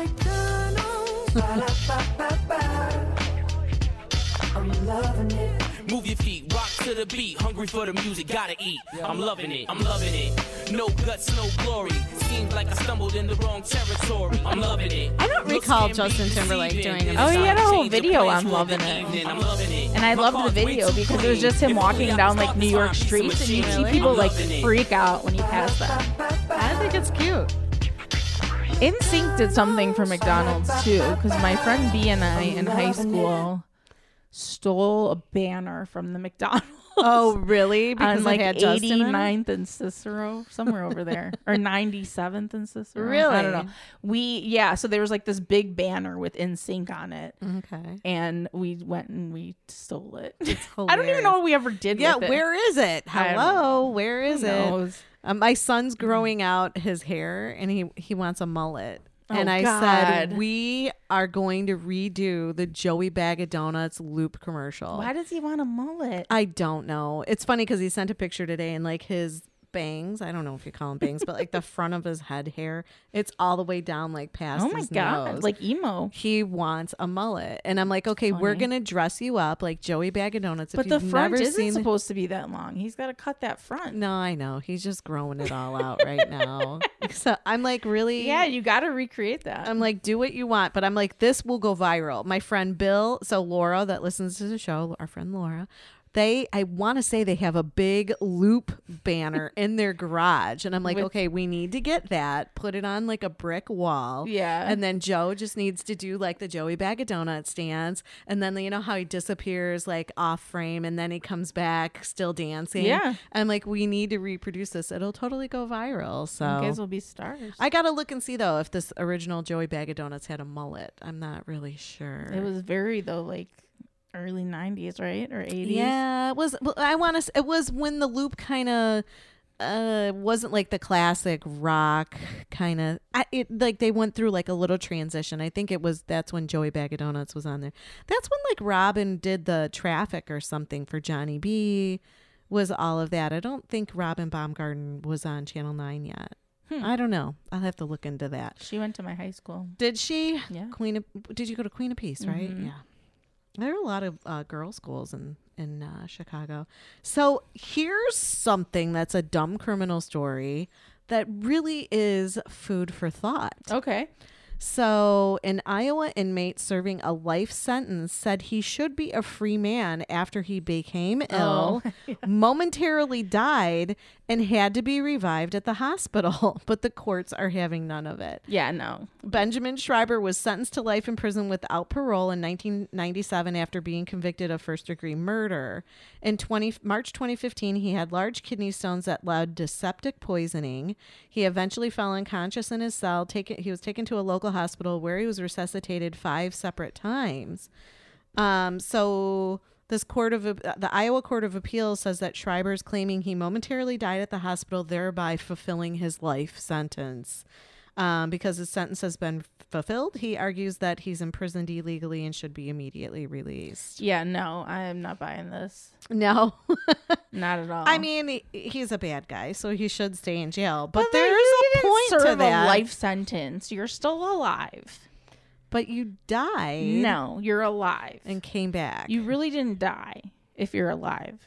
I'm loving it. Move your feet, to the beat, hungry for the music, gotta eat. I'm loving it, I'm loving it. No guts, no glory. Seems like I stumbled in the wrong territory. I'm loving it. I don't recall Justin Timberlake doing a Oh, he had a whole video on for loving it. I'm loving it. And I My loved the video because it was just him walking down like New York zombie streets, and you see people like freak out when you pass that. I think it's cute. NSYNC did something for McDonald's too, because my friend B and I in high school stole a banner from the McDonald's. Oh, really? Because on like had Justin 89th and Cicero, somewhere over there, or 97th and Cicero. Really? I don't know. We yeah, so there was like this big banner with NSYNC on it, Okay. and we went and we stole it. I don't even know what we ever did. Yeah, with it. where is it? Hello, where is it? Uh, my son's growing out his hair, and he he wants a mullet. Oh, and Oh, I God. said we are going to redo the Joey Bag of Donuts loop commercial. Why does he want a mullet? I don't know. It's funny because he sent a picture today, and like his bangs. I don't know if you call them bangs, but like the front of his head hair, it's all the way down like past. Oh my his god, nose. like emo. he wants a mullet, and I'm like, okay, we're gonna dress you up like Joey Bag of Donuts. But the front never isn't seen supposed to be that long. He's got to cut that front. No, I know. He's just growing it all out right now. So I'm like, really? Yeah, you got to recreate that. I'm like, do what you want, but I'm like, this will go viral. My friend Bill, so Laura that listens to the show, our friend Laura, they, I want to say they have a big loop banner in their garage. And I'm like, With- okay, we need to get that, put it on like a brick wall. Yeah. And then Joe just needs to do like the Joey Bag of Donuts dance. And then, you know how he disappears like off frame and then he comes back still dancing. Yeah. I'm like, we need to reproduce this. It'll totally go viral. So you guys will be stars. I gotta look and see though if this original Joey Bag of Donuts had a mullet. I'm not really sure. it was very though like early 90s, right? Or 80s. yeah, it was. well, I want to. It was when the loop kind of uh wasn't like the classic rock kind of. It like they went through like a little transition. I think it was that's when Joey Bag of Donuts was on there. That's when like Robin did the traffic or something for Johnny B. Was all of that? I don't think Robin Baumgarten was on Channel Nine yet. Hmm. I don't know. I'll have to look into that. She went to my high school. Did she? Yeah. Queen of Did you go to Queen of Peace, right? Mhm. Yeah. There are a lot of uh, girls' schools in in uh, Chicago. So here's something that's a dumb criminal story that really is food for thought. Okay. So, an Iowa inmate serving a life sentence said he should be a free man after he became oh, ill, Oh. momentarily died, and had to be revived at the hospital. But the courts are having none of it. Yeah, no. Benjamin Schreiber was sentenced to life in prison without parole in 1997 after being convicted of first degree murder. In 20, March 2015, he had large kidney stones that led to septic poisoning. He eventually fell unconscious in his cell. Taken, he was taken to a local hospital where he was resuscitated five separate times. Um, so this court of the Iowa Court of Appeals says that Schreiber is claiming he momentarily died at the hospital, thereby fulfilling his life sentence. Um, because his sentence has been fulfilled, he argues that he's imprisoned illegally and should be immediately released. Yeah, no. I am not buying this. No, Not at all. I mean he, he's a bad guy, so he should stay in jail. But, But there's a point to that. life sentence. You're still alive. But you died. No, you're alive. and came back. You really didn't die if you're alive.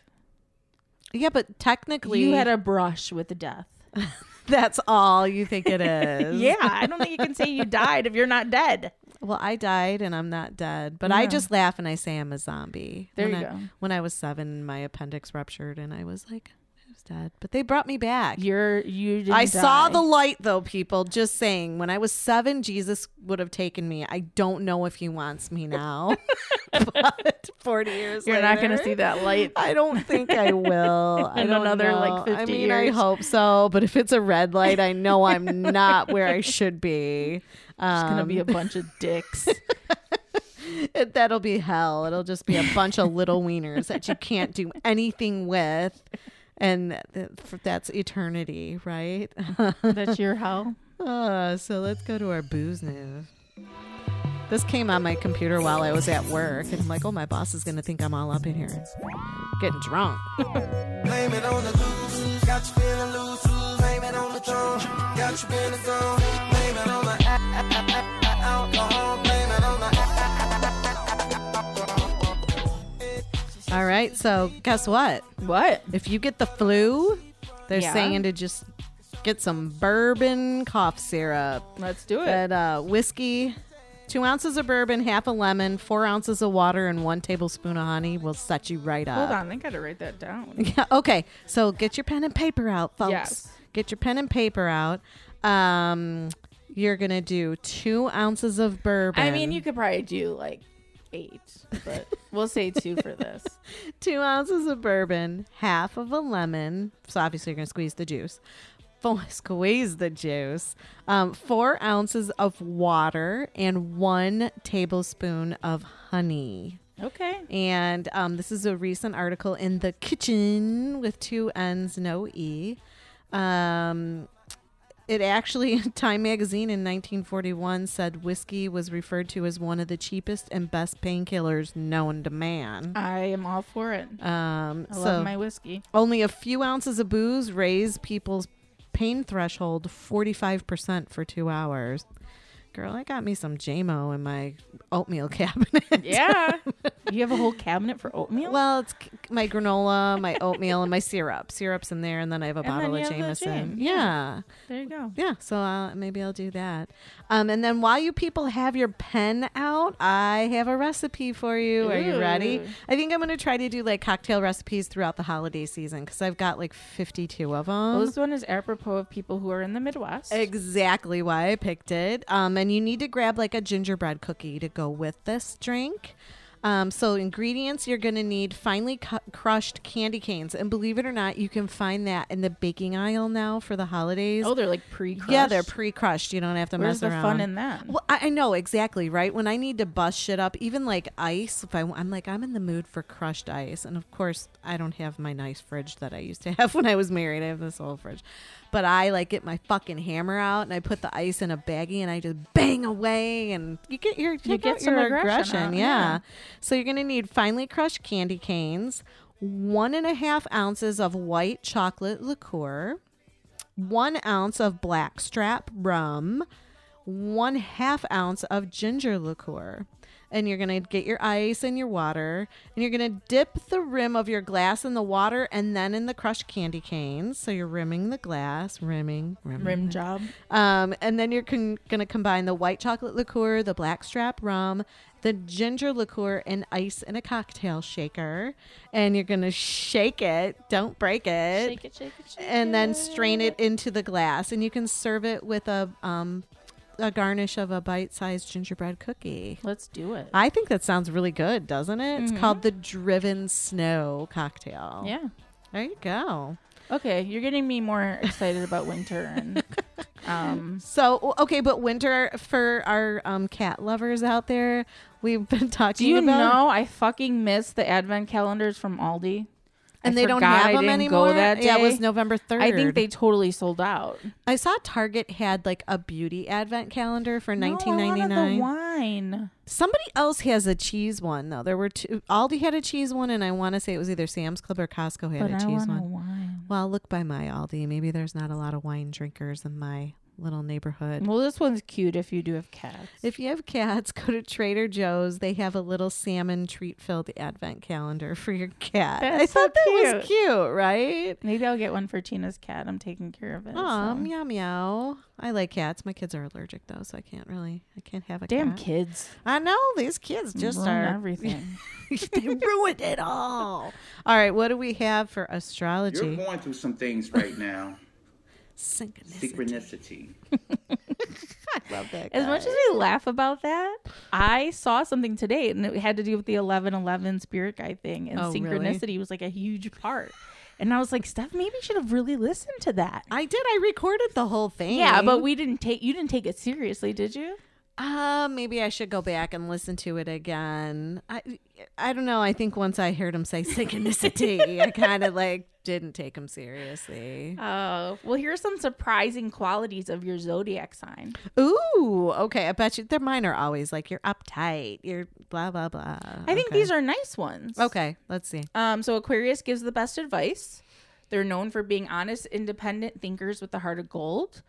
yeah, but technically, You had a brush with death. That's all you think it is. yeah, I don't think you can say you died if you're not dead. Well, I died and I'm not dead, but I just laugh and I say I'm a zombie. There when you I, go. When I was seven, my appendix ruptured and I was like, I dead. But they brought me back. You're you didn't I saw the light though, people. Just saying, when I was seven, Jesus would have taken me. I don't know if he wants me now. but 40 years You're not gonna see that light. I don't think I will. I In don't another, like, know. 50 I mean, I hope so. But if it's a red light, I know I'm not where I should be. It's gonna Um, be a bunch of dicks. it, that'll be hell. It'll just be a bunch of little wieners that you can't do anything with. And th- that's eternity, right? That's your hell. Uh, so let's go to our booze news. This came on my computer while I was at work, and I'm like, oh, my boss is going to think I'm all up in here getting drunk. Blame it on the blues. Got you feeling loose. loose. Blame it on the drum. Got you feeling gone. Blame it on the All right. So guess what? What? If you get the flu, they're Yeah. saying to just get some bourbon cough syrup. Let's do it. That uh, whiskey, two ounces of bourbon, half a lemon, four ounces of water, and one tablespoon of honey will set you right up. Hold on, I gotta write that down. Yeah. Okay. So get your pen and paper out, folks. Yes. Get your pen and paper out. Um, you're gonna do two ounces of bourbon. I mean, you could probably do like eight, but we'll say two for this. two ounces of bourbon, half of a lemon. So obviously you're gonna squeeze the juice. Four, squeeze the juice. Um, four ounces of water and one tablespoon of honey. Okay. And um, this is a recent article in the Kitchn with two N's, no E. Um, it actually, Time magazine in 1941 said whiskey was referred to as one of the cheapest and best painkillers known to man. I am all for it. Um, I so love my whiskey. only a few ounces of booze raise people's pain threshold 45% for two hours. Girl, I got me some Jamo in my oatmeal cabinet. Yeah. you have a whole cabinet for oatmeal? Well, it's c- my granola, my oatmeal, and my syrup. Syrup's in there, and then I have a And bottle of Jameson. jam. Yeah. there you go. Yeah, so uh, maybe I'll do that. Um, and then while you people have your pen out, I have a recipe for you. Are you ready? I think I'm going to try to do like cocktail recipes throughout the holiday season because I've got like 52 of them. Well, this one is apropos of people who are in the Midwest. Exactly why I picked it. Um, and you need to grab like a gingerbread cookie to go with this drink. Um, so ingredients you're going to need finely cu- crushed candy canes, and believe it or not, you can find that in the baking aisle now for the holidays. oh, they're like pre crushed? yeah, they're pre-crushed. You don't have to Where's mess the around. fun in that? Well, I, I know exactly right. When I need to bust shit up, even like ice, if I, I'm like I'm in the mood for crushed ice, and of course I don't have my nice fridge that I used to have when I was married. I have this old fridge, but I like get my fucking hammer out and I put the ice in a baggie and I just bang away, and you get your you get some your aggression out, yeah. yeah. So you're gonna need finely crushed candy canes, one and a half ounces of white chocolate liqueur one ounce of blackstrap rum, one half ounce of ginger liqueur. And you're going to get your ice and your water, and you're going to dip the rim of your glass in the water and then in the crushed candy canes. So you're rimming the glass, rimming, rimming. Rim job. Um, and then you're con- going to combine the white chocolate liqueur, the blackstrap rum, the ginger liqueur, and ice in a cocktail shaker. And you're going to shake it. Don't break it. Shake it, shake it, shake And then strain it into the glass. And you can serve it with a um, a garnish of a bite-sized gingerbread cookie. Let's do it. I think that sounds really good, doesn't it? It's called the Driven Snow cocktail. yeah. There you go. Okay, you're getting me more excited about winter and um So okay, but winter for our um, cat lovers out there, we've been talking do you about, know I fucking miss the advent calendars from Aldi? And I they don't have I them anymore. That day. Yeah, it was November third. I think they totally sold out. I saw Target had like a beauty advent calendar for nineteen ninety nine. I nineteen the wine. Somebody else has a cheese one though. There were two. Aldi had a cheese one, and I want to say it was either Sam's Club or Costco had But a I cheese want a one. wine. Well, look by my Aldi. Maybe there's not a lot of wine drinkers in my little neighborhood. Well, this one's cute if you do have cats. If you have cats, go to Trader Joe's. They have a little salmon treat filled advent calendar for your cat. I so thought that was cute. cute, right? Maybe I'll get one for Tina's cat. I'm taking care of it. Oh, so. meow meow. I like cats. My kids are allergic though, so I can't really. I can't have a Damn cat. kids. I know these kids just Ruin are everything. they ruined it all. All right, what do we have for astrology? You're going through some things right now. Synchronicity. Synchronicity. Love that. As much as we laugh about that, I saw something today and it had to do with the 1111 spirit guide thing. And Oh, really? synchronicity was like a huge part. And I was like, Steph, maybe you should have really listened to that. I did. I recorded the whole thing. Yeah, but we didn't take, you didn't take it seriously, did you? Uh, maybe I should go back and listen to it again. I, I don't know. I think once I heard him say synchronicity, I kind of like didn't take him seriously. Oh, well, here are some surprising qualities of your zodiac sign. Ooh, okay. I bet you they're mine are always like you're uptight, you're blah blah blah. I think these are nice ones. okay. Let's see. Um, so Aquarius gives the best advice. They're known for being honest, independent thinkers with a heart of gold.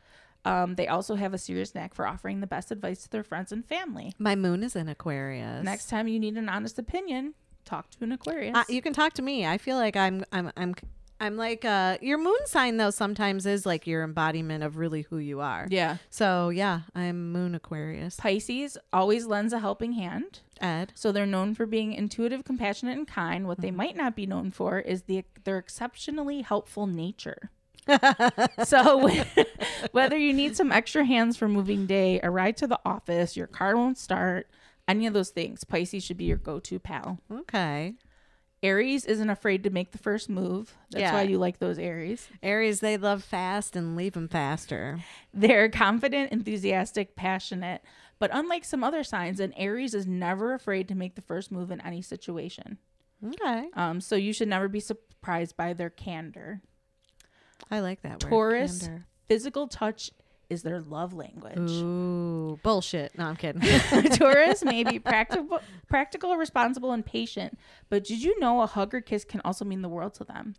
Um, they also have a serious knack for offering the best advice to their friends and family. My moon is in Aquarius. Next time you need an honest opinion, talk to an Aquarius. Uh, you can talk to me. I feel like I'm I'm I'm I'm like uh your moon sign though sometimes is like your embodiment of really who you are. yeah. So yeah, I'm moon Aquarius. Pisces always lends a helping hand. Ed. So they're known for being intuitive, compassionate, and kind. What they might not be known for is the their exceptionally helpful nature. So whether you need some extra hands for moving day, a ride to the office, your car won't start, any of those things, Pisces should be your go-to pal. Okay. Aries isn't afraid to make the first move. That's Yeah. why you like those Aries. Aries, they love fast and leave them faster. They're confident, enthusiastic, passionate, but unlike some other signs, an Aries is never afraid to make the first move in any situation. Okay. Um, so you should never be surprised by their candor. I like that word. Taurus, candor. physical touch is their love language. Ooh, bullshit. No, I'm kidding. Taurus may be practical, practical, responsible, and patient, but did you know a hug or kiss can also mean the world to them?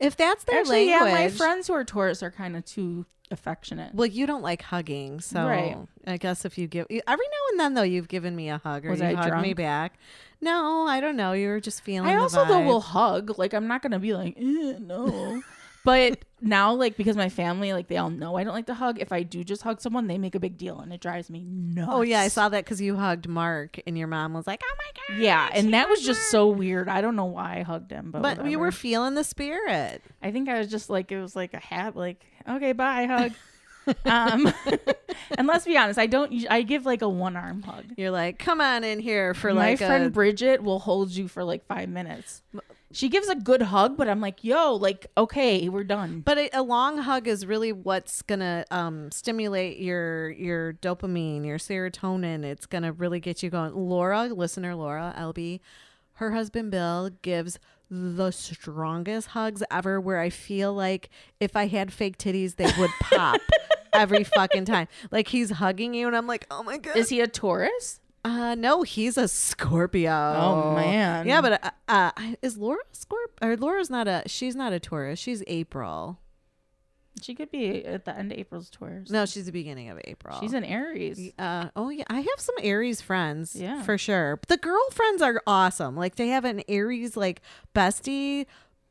if that's their Actually, language. yeah, my friends who are Taurus are kind of too affectionate. Well, you don't like hugging, so Right. I guess if you give every now and then though, you've given me a hug or Was you I hugged me back. No, I don't know. You were just feeling. I also though vibe. will hug. Like I'm not gonna be like no, but now like because my family like they all know I don't like to hug. If I do just hug someone, they make a big deal and it drives me nuts. Oh yeah, I saw that because you hugged Mark, and your mom was like, "Oh my god." Yeah, and that was just so weird. I don't know why I hugged him, but But whatever. were feeling the spirit. I think I was just like it was like a hat. Like okay, bye, hug. um, and let's be honest, I don't. I give like a one arm hug. You're like, "Come on in here for My like My friend a." Bridget will hold you for like five minutes. She gives a good hug, but I'm like, yo, like okay, we're done. But a, a long hug is really what's gonna um, stimulate your your dopamine, your serotonin. It's gonna really get you going. Laura, listener Laura, LB, her husband Bill gives the strongest hugs ever. Where I feel like if I had fake titties, they would pop every fucking time. Like he's hugging you, and I'm like, oh my god. Is he a Taurus? Uh, no, he's a Scorpio. Oh, man. Yeah, but uh, uh is Laura a Scorp? Or Laura's not a. She's not a Taurus. She's April. She could be at the end of April's Taurus. No, she's the beginning of April. she's an Aries. Uh, oh yeah, I have some Aries friends. Yeah. for sure. But the girlfriends are awesome. Like they have an Aries like bestie.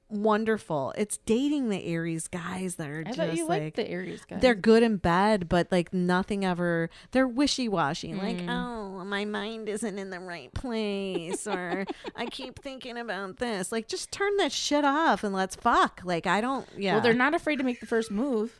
Wonderful. It's dating the Aries guys that are I just thought you like the Aries guys. they're good in bed, but like nothing ever. They're wishy washy. Like, Mm. oh, my mind isn't in the right place, or I keep thinking about this. Like, just turn that shit off and let's fuck. Like, I don't. Yeah. Well, they're not afraid to make the first move.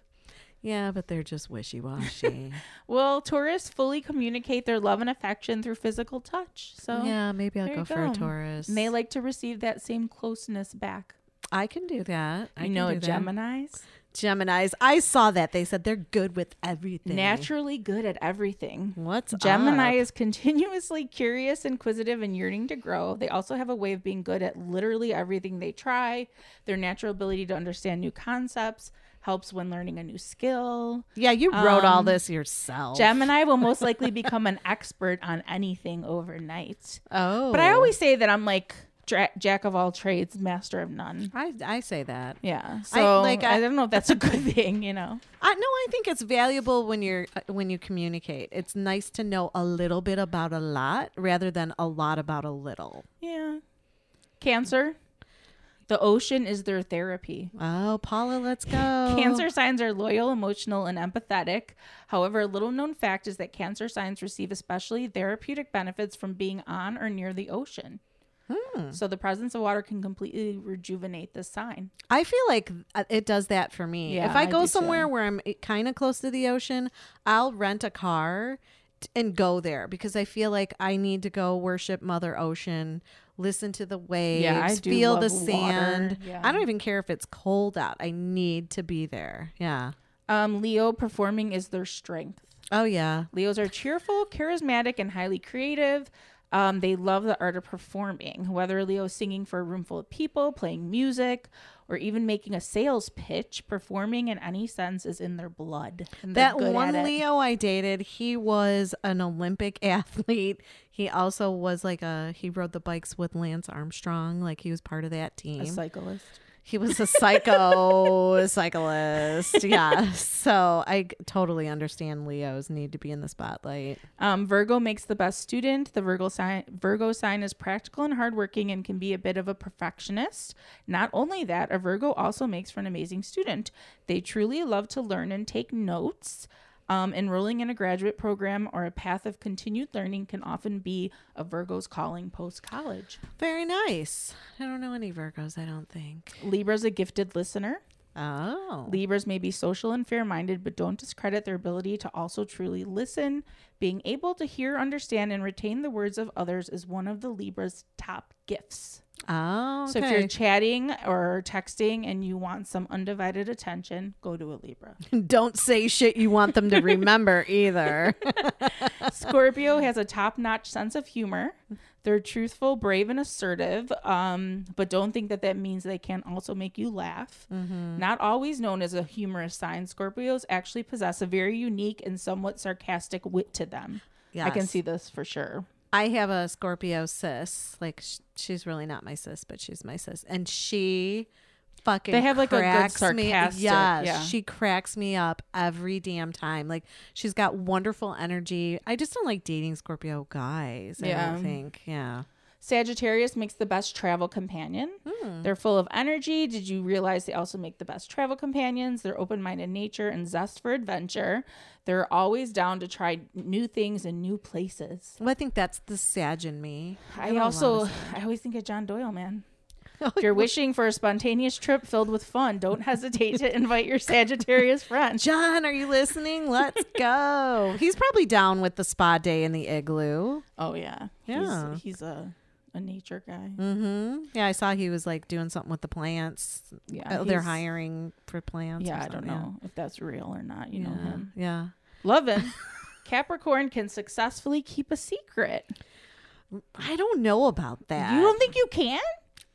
Yeah, but they're just wishy washy. Well, Taurus fully communicate their love and affection through physical touch. So yeah, maybe I'll there go for a Taurus. And they like to receive that same closeness back. I can do that. I You know, do that. Gemini's Gemini's. I saw that. They said they're good with everything. naturally good at everything. What's Gemini up? is continuously curious, inquisitive, and yearning to grow. They also have a way of being good at literally everything they try. Their natural ability to understand new concepts helps when learning a new skill. Yeah, you wrote all Um, this yourself. Gemini will most likely become an expert on anything overnight. Oh, But I always say that I'm like dra- jack of all trades, master of none. I I say that. Yeah. So like, I, I- don't know if that's a good thing, you know. I no, I think it's valuable when you're uh, when you communicate. It's nice to know a little bit about a lot rather than a lot about a little. Yeah. Cancer. The ocean is their therapy. Oh, Paula, let's go. Cancer signs are loyal, emotional, and empathetic. However, a little known fact is that Cancer signs receive especially therapeutic benefits from being on or near the ocean. Hmm. So the presence of water can completely rejuvenate this sign. I feel like uh, it does that for me. Yeah, if I go somewhere too. where I'm kind of close to the ocean, I'll rent a car and go there because I feel like I need to go worship Mother Ocean, listen to the waves, Yeah, I feel the sand. Yeah. I don't even care if it's cold out. I need to be there. Yeah. Um, Leo performing is their strength. Oh yeah. Leos are cheerful, charismatic, and highly creative. Um, they love the art of performing. Whether Leo is singing for a room full of people, playing music, or even making a sales pitch, performing in any sense is in their blood. That one. Leo I dated, he was an Olympic athlete. He also was like a he rode the bikes with Lance Armstrong, like he was part of that team. a cyclist. He was a psycho cyclist. Yeah. So I totally understand Leo's need to be in the spotlight. Um, Virgo makes the best student. The Virgo sign Virgo sign is practical and hardworking and can be a bit of a perfectionist. Not only that, a Virgo also makes for an amazing student. They truly love to learn and take notes. Um, enrolling in a graduate program or a path of continued learning can often be a Virgo's calling post college. Very nice. I don't know any Virgos, I don't think. Libra's a gifted listener. Oh. Libras may be social and fair minded, but don't discredit their ability to also truly listen. Being able to hear, understand, and retain the words of others is one of the Libra's top gifts. Oh, So if you're chatting or texting and you want some undivided attention, go to a Libra. don't say shit you want them to remember either. Scorpio has a top-notch sense of humor. They're truthful, brave, and assertive, um, but don't think that that means they can't also make you laugh. Mm-hmm. Not always known as a humorous sign, Scorpios actually possess a very unique and somewhat sarcastic wit to them. I can see this for sure. I have a Scorpio sis. Like sh- she's really not my sis, but she's my sis, and she fucking They have, like, a good cracks me. Yes, yeah. she cracks me up every damn time. Like she's got wonderful energy. I just don't like dating Scorpio guys. I Yeah. don't think. Yeah. Sagittarius makes the best travel companion. Hmm. They're full of energy. Did you realize they also make the best travel companions? They're open minded nature and zest for adventure. They're always down to try new things and new places. Well, I think that's the Sag in me. I don't also, I always think of John Doyle, man. Oh, If you're wishing for a spontaneous trip filled with fun, don't hesitate to invite your Sagittarius friend. John, are you listening? Let's go. He's probably down with the spa day in the igloo. Oh yeah, Yeah. He's, he's a a nature guy. Mm-hmm. Yeah, I saw he was like doing something with the plants. Yeah, Oh, they're hiring for plants. Yeah, I don't know if that's real or not. You know Yeah, him. Yeah. Love him. Capricorn can successfully keep a secret. I don't know about that. You don't think you can?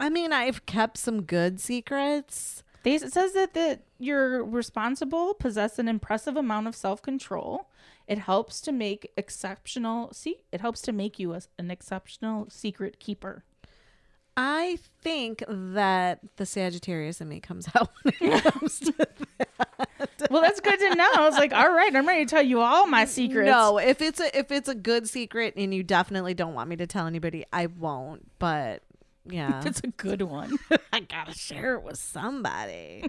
I mean, I've kept some good secrets. They, it says that, that you're responsible, possess an impressive amount of self control. It helps to make exceptional. See, it helps to make you a, an exceptional secret keeper. I think that the Sagittarius in me comes out when it comes to Well, that's good to know. I was like, all right, I'm ready to tell you all my secrets. No, if it's a if it's a good secret and you definitely don't want me to tell anybody, I won't. But yeah, it's a good one. I gotta share it with somebody.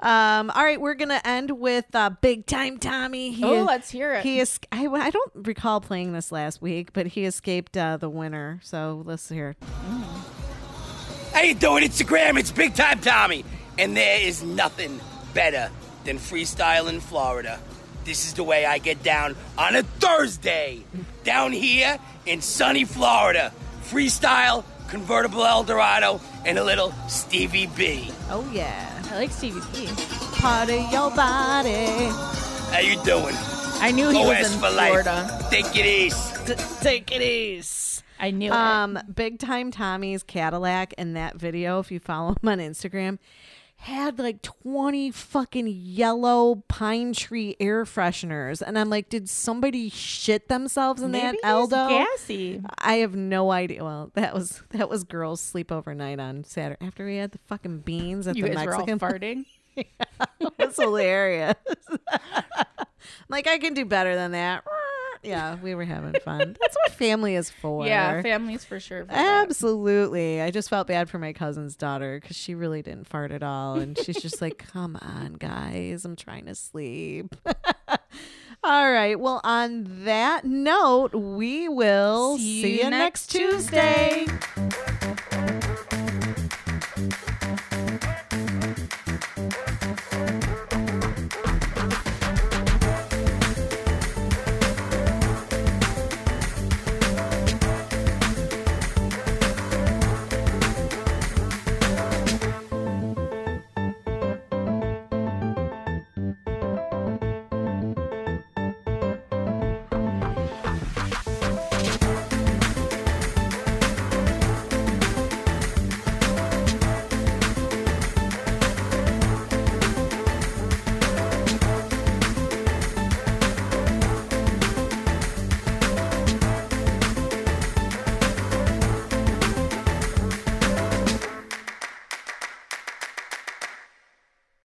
um, all right, we're gonna end with uh, Big Time Tommy. He, Oh, let's hear it. He is. I, I don't recall playing this last week, but he escaped uh, the winner. So let's hear. it. How you doing, Instagram? It's Big Time Tommy, and there is nothing better than freestyle in Florida. This is the way I get down on a Thursday, down here in sunny Florida. Freestyle, convertible Eldorado, and a little Stevie B. Oh yeah, I like Stevie B. Part of your body. How you doing? I knew he was OS in for Florida. life. Take it easy. Take it easy. I knew Um, Big Time Tommy's Cadillac in that video, if you follow him on Instagram, had like 20 fucking yellow pine tree air fresheners. And I'm like, did somebody shit themselves in Maybe that Eldo? gassy. I have no idea. Well, that was that was girls sleep overnight on Saturday after we had the fucking beans at You the guys were all Mexican farting. That's hilarious. like I can do better than that. Yeah, we were having fun. That's what family is for. Yeah, families for sure. for that. Absolutely. I just felt bad for my cousin's daughter because she really didn't fart at all. And she's just like, come on, guys, I'm trying to sleep. all right. Well, on that note, we will see, you next Tuesday.